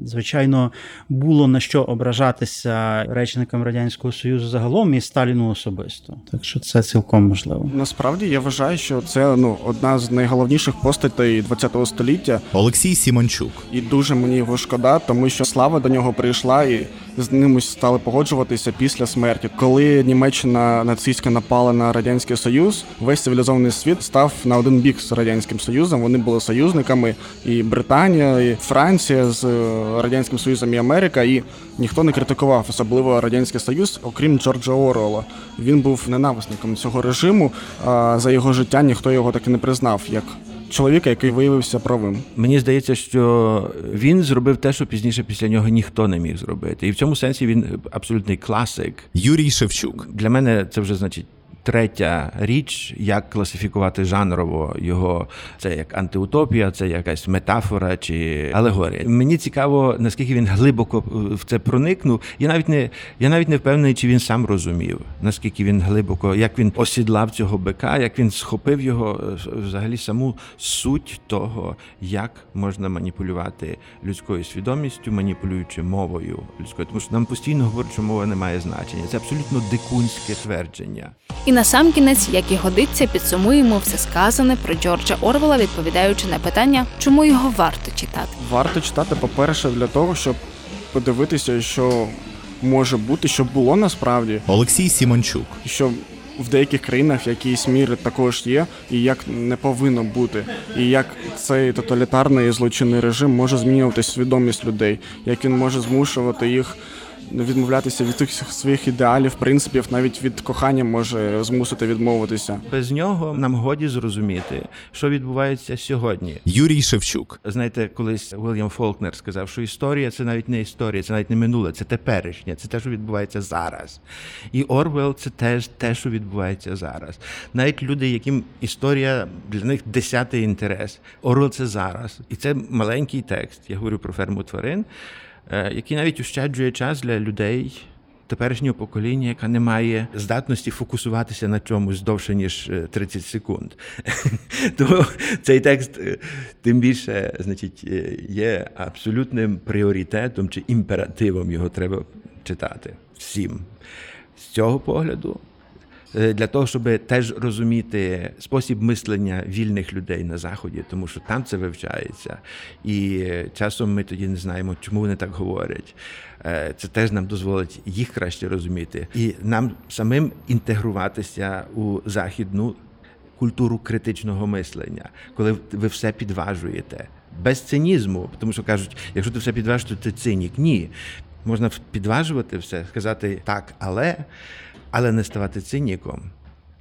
S5: звичайно було на що ображатися речникам радянського союзу загалом і Сталіну особисто. Так що це цілком можливо.
S4: Насправді я вважаю, що це ну одна з найголовніших постатей ХХ століття,
S1: Олексій Сімончук.
S4: і дуже мені його шкода, тому що слава до нього прийшла і з ним стали погоджуватися після смерті. Коли Німеччина нацистська напала на радянський союз, весь цивілізований світ став на один бік з радянським союзом. Вони були союзниками, і Британія, і Франція з е, радянським союзом і Америка. І ніхто не критикував, особливо радянський союз, окрім Джорджа Оруелла. Він був ненависником цього режиму. А за його життя ніхто його так і не признав як чоловіка, який виявився правим.
S6: Мені здається, що він зробив те, що пізніше після нього ніхто не міг зробити. І в цьому сенсі він абсолютний класик.
S1: Юрій Шевчук.
S6: Для мене це вже значить. Третя річ, як класифікувати жанрово його, це як антиутопія, це якась метафора чи алегорія. Мені цікаво, наскільки він глибоко в це проникнув. Я навіть не я навіть не впевнений, чи він сам розумів, наскільки він глибоко, як він осідлав цього бика, як він схопив його е, взагалі саму суть того, як можна маніпулювати людською свідомістю, маніпулюючи мовою людською. Тому що нам постійно говорять, що мова не має значення. Це абсолютно дикунське твердження.
S2: І насамкінець, як і годиться, підсумуємо все сказане про Джорджа Орвела, відповідаючи на питання, чому його варто читати.
S4: Варто читати, по-перше, для того, щоб подивитися, що може бути, що було насправді,
S1: Олексій Сімончук.
S4: що в деяких країнах в якійсь мірі також є, і як не повинно бути, і як цей тоталітарний злочинний режим може змінювати свідомість людей, як він може змушувати їх. Відмовлятися від тих своїх ідеалів, принципів, навіть від кохання може змусити відмовитися.
S6: Без нього нам годі зрозуміти, що відбувається сьогодні.
S1: Юрій Шевчук.
S6: Знаєте, колись Уільям Фолкнер сказав, що історія це навіть не історія, це навіть не минуле, це теперішнє, це те, що відбувається зараз. І Орвел це теж те, що відбувається зараз. Навіть люди, яким історія для них десятий інтерес. Орвел це зараз. І це маленький текст. Я говорю про ферму тварин, який навіть ущаджує час для людей. Теперішнього покоління, яка не має здатності фокусуватися на чомусь довше ніж е, 30 секунд. [laughs] Тому цей текст е, тим більше, значить, е, є абсолютним пріоритетом чи імперативом його треба читати всім. З цього погляду, е, для того, щоб теж розуміти спосіб мислення вільних людей на заході, тому що там це вивчається, і е, часом ми тоді не знаємо, чому вони так говорять. Е, Це теж нам дозволить їх краще розуміти, і нам самим інтегруватися у західну культуру критичного мислення, коли ви все підважуєте без цинізму, тому що кажуть, якщо ти все підважиш, то ти цинік. Ні. можна підважувати все, сказати так, але, але не ставати циніком.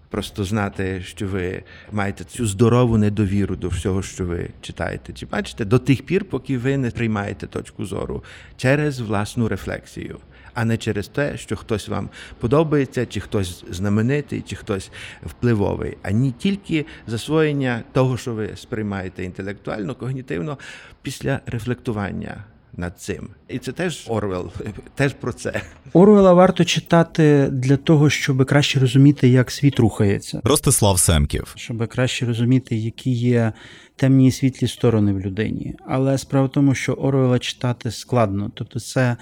S6: Просто знати, що ви маєте цю здорову недовіру до всього, що ви читаєте. Чи бачите, до тих пір, поки ви не приймаєте точку зору через власну рефлексію, а не через те, що хтось вам подобається, чи хтось знаменитий, чи хтось впливовий, а не тільки засвоєння того, що ви сприймаєте інтелектуально, когнітивно після рефлектування над цим. І це теж Орвел, [laughs] теж про це.
S5: Оруела варто читати для того, щоб краще розуміти, як світ рухається,
S1: Ростислав Семків.
S5: щоб краще розуміти, які є темні і світлі сторони в людині. Але справа в тому, що Оруела читати складно. Тобто, це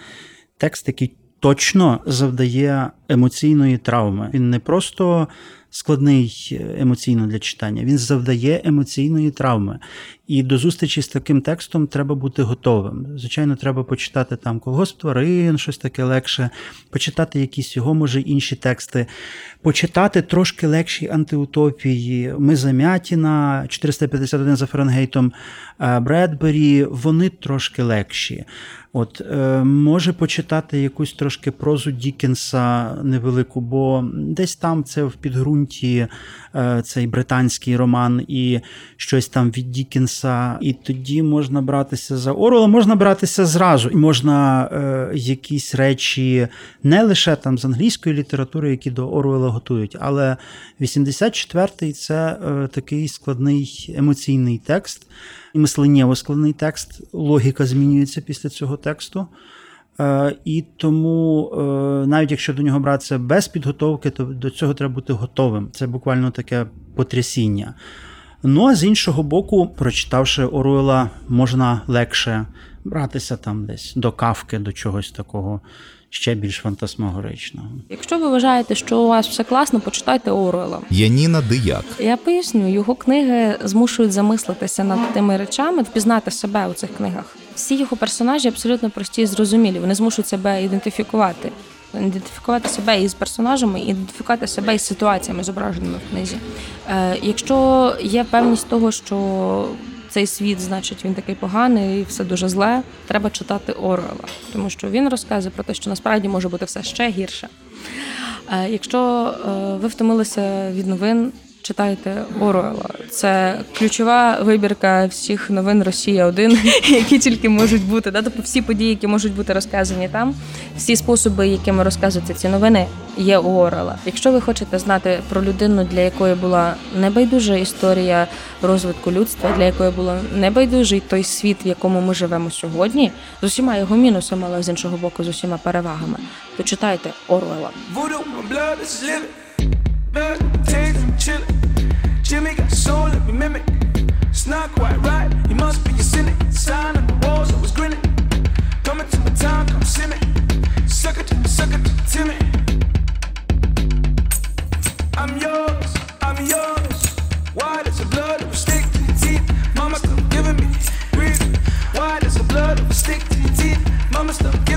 S5: текст, який точно завдає емоційної травми. Він не просто складний емоційно для читання, він завдає емоційної травми. І до зустрічі з таким текстом треба бути готовим. Звичайно, треба почитати там колгосп тварин, щось таке легше, почитати якісь його, може, інші тексти, почитати трошки легші антиутопії. Ми Замятіна, 451 за Фаренгейтом, е, Бредбері, вони трошки легші. От е, може почитати якусь трошки прозу Дікенса невелику, бо десь там це в підґрунті е, цей британський роман і щось там від Дікенса. І тоді можна братися за Орвела, можна братися зразу, можна е, якісь речі не лише там з англійської літератури, які до Орвела готують, але 84-й це е, такий складний емоційний текст і мисленнєво складний текст. Логіка змінюється після цього тексту. Е, І тому, е, навіть якщо до нього братися без підготовки, то до цього треба бути готовим. Це буквально таке потрясіння. Ну а з іншого боку, прочитавши Оруела, можна легше братися там десь до кавки, до чогось такого ще більш фантасмагоричного.
S3: Якщо ви вважаєте, що у вас все класно, почитайте Оруела.
S1: Яніна Дияк.
S3: Я поясню, його книги змушують замислитися над тими речами, впізнати себе у цих книгах. Всі його персонажі абсолютно прості і зрозумілі. Вони змушують себе ідентифікувати. Ідентифікувати себе із персонажами, ідентифікувати себе із ситуаціями, зображеними в книзі. Е, якщо є певність того, що цей світ, значить, він такий поганий, і все дуже зле, треба читати Орела, тому що він розказує про те, що насправді може бути все ще гірше. Е, Якщо е, ви втомилися від новин, читайте Оруела. Це ключова вибірка всіх новин Росія 1 [laughs] які тільки можуть бути. Да? Тобто всі події, які можуть бути розказані там, всі способи, якими розказуються ці новини, є у Орела. Якщо ви хочете знати про людину, для якої була небайдужа історія розвитку людства, для якої було небайдужий той світ, в якому ми живемо сьогодні, з усіма його мінусами, але з іншого боку, з усіма перевагами, то читайте Оруела.
S7: Taste, and chillin'. Jimmy got soul, let me mimic. It's not quite right, you must be a cynic. Sign on the walls, I was grinning. Coming to my time, come see me. Sucker to sucker to Timmy. I'm yours, I'm yours. Why does the blood ever stick to your teeth? Mama stop giving me breathing. Why does the blood ever stick to your teeth? Mama stop giving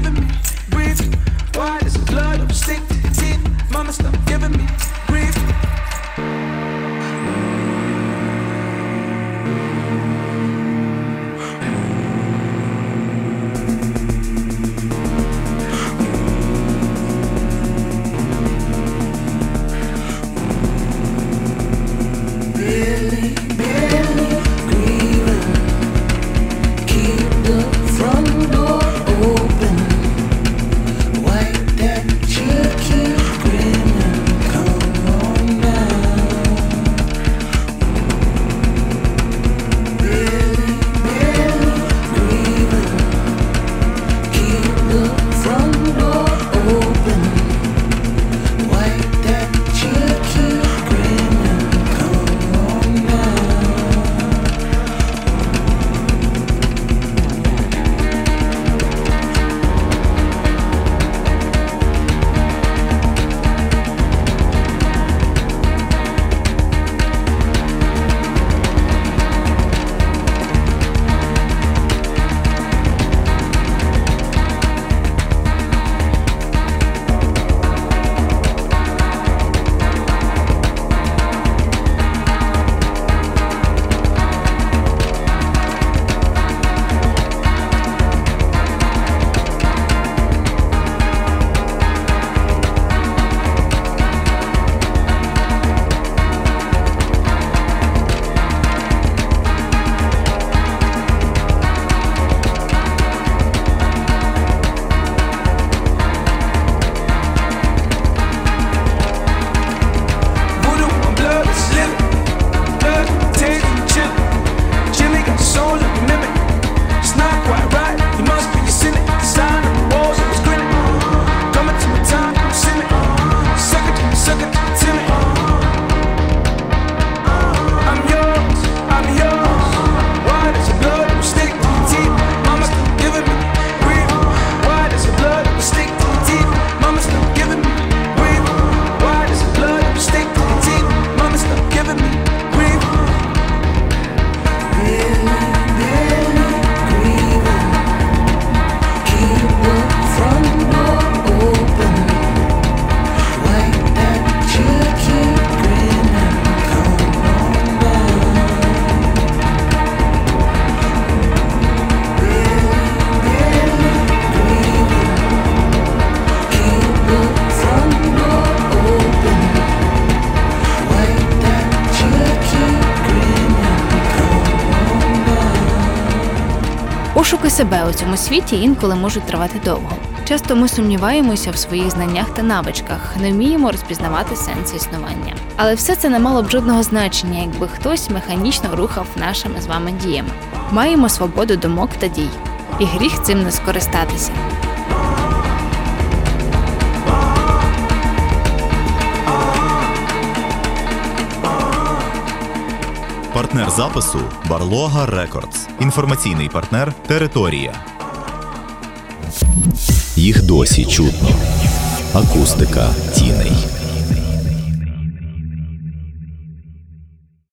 S2: себе у цьому світі інколи можуть тривати довго. Часто ми сумніваємося в своїх знаннях та навичках, не вміємо розпізнавати сенс існування. Але все це не мало б жодного значення, якби хтось механічно рухав нашими з вами діями. Маємо свободу думок та дій, і гріх цим не скористатися.
S1: Партнер запису Барлога Рекордс. Інформаційний партнер Територія. Їх досі чутно. Акустика тіней.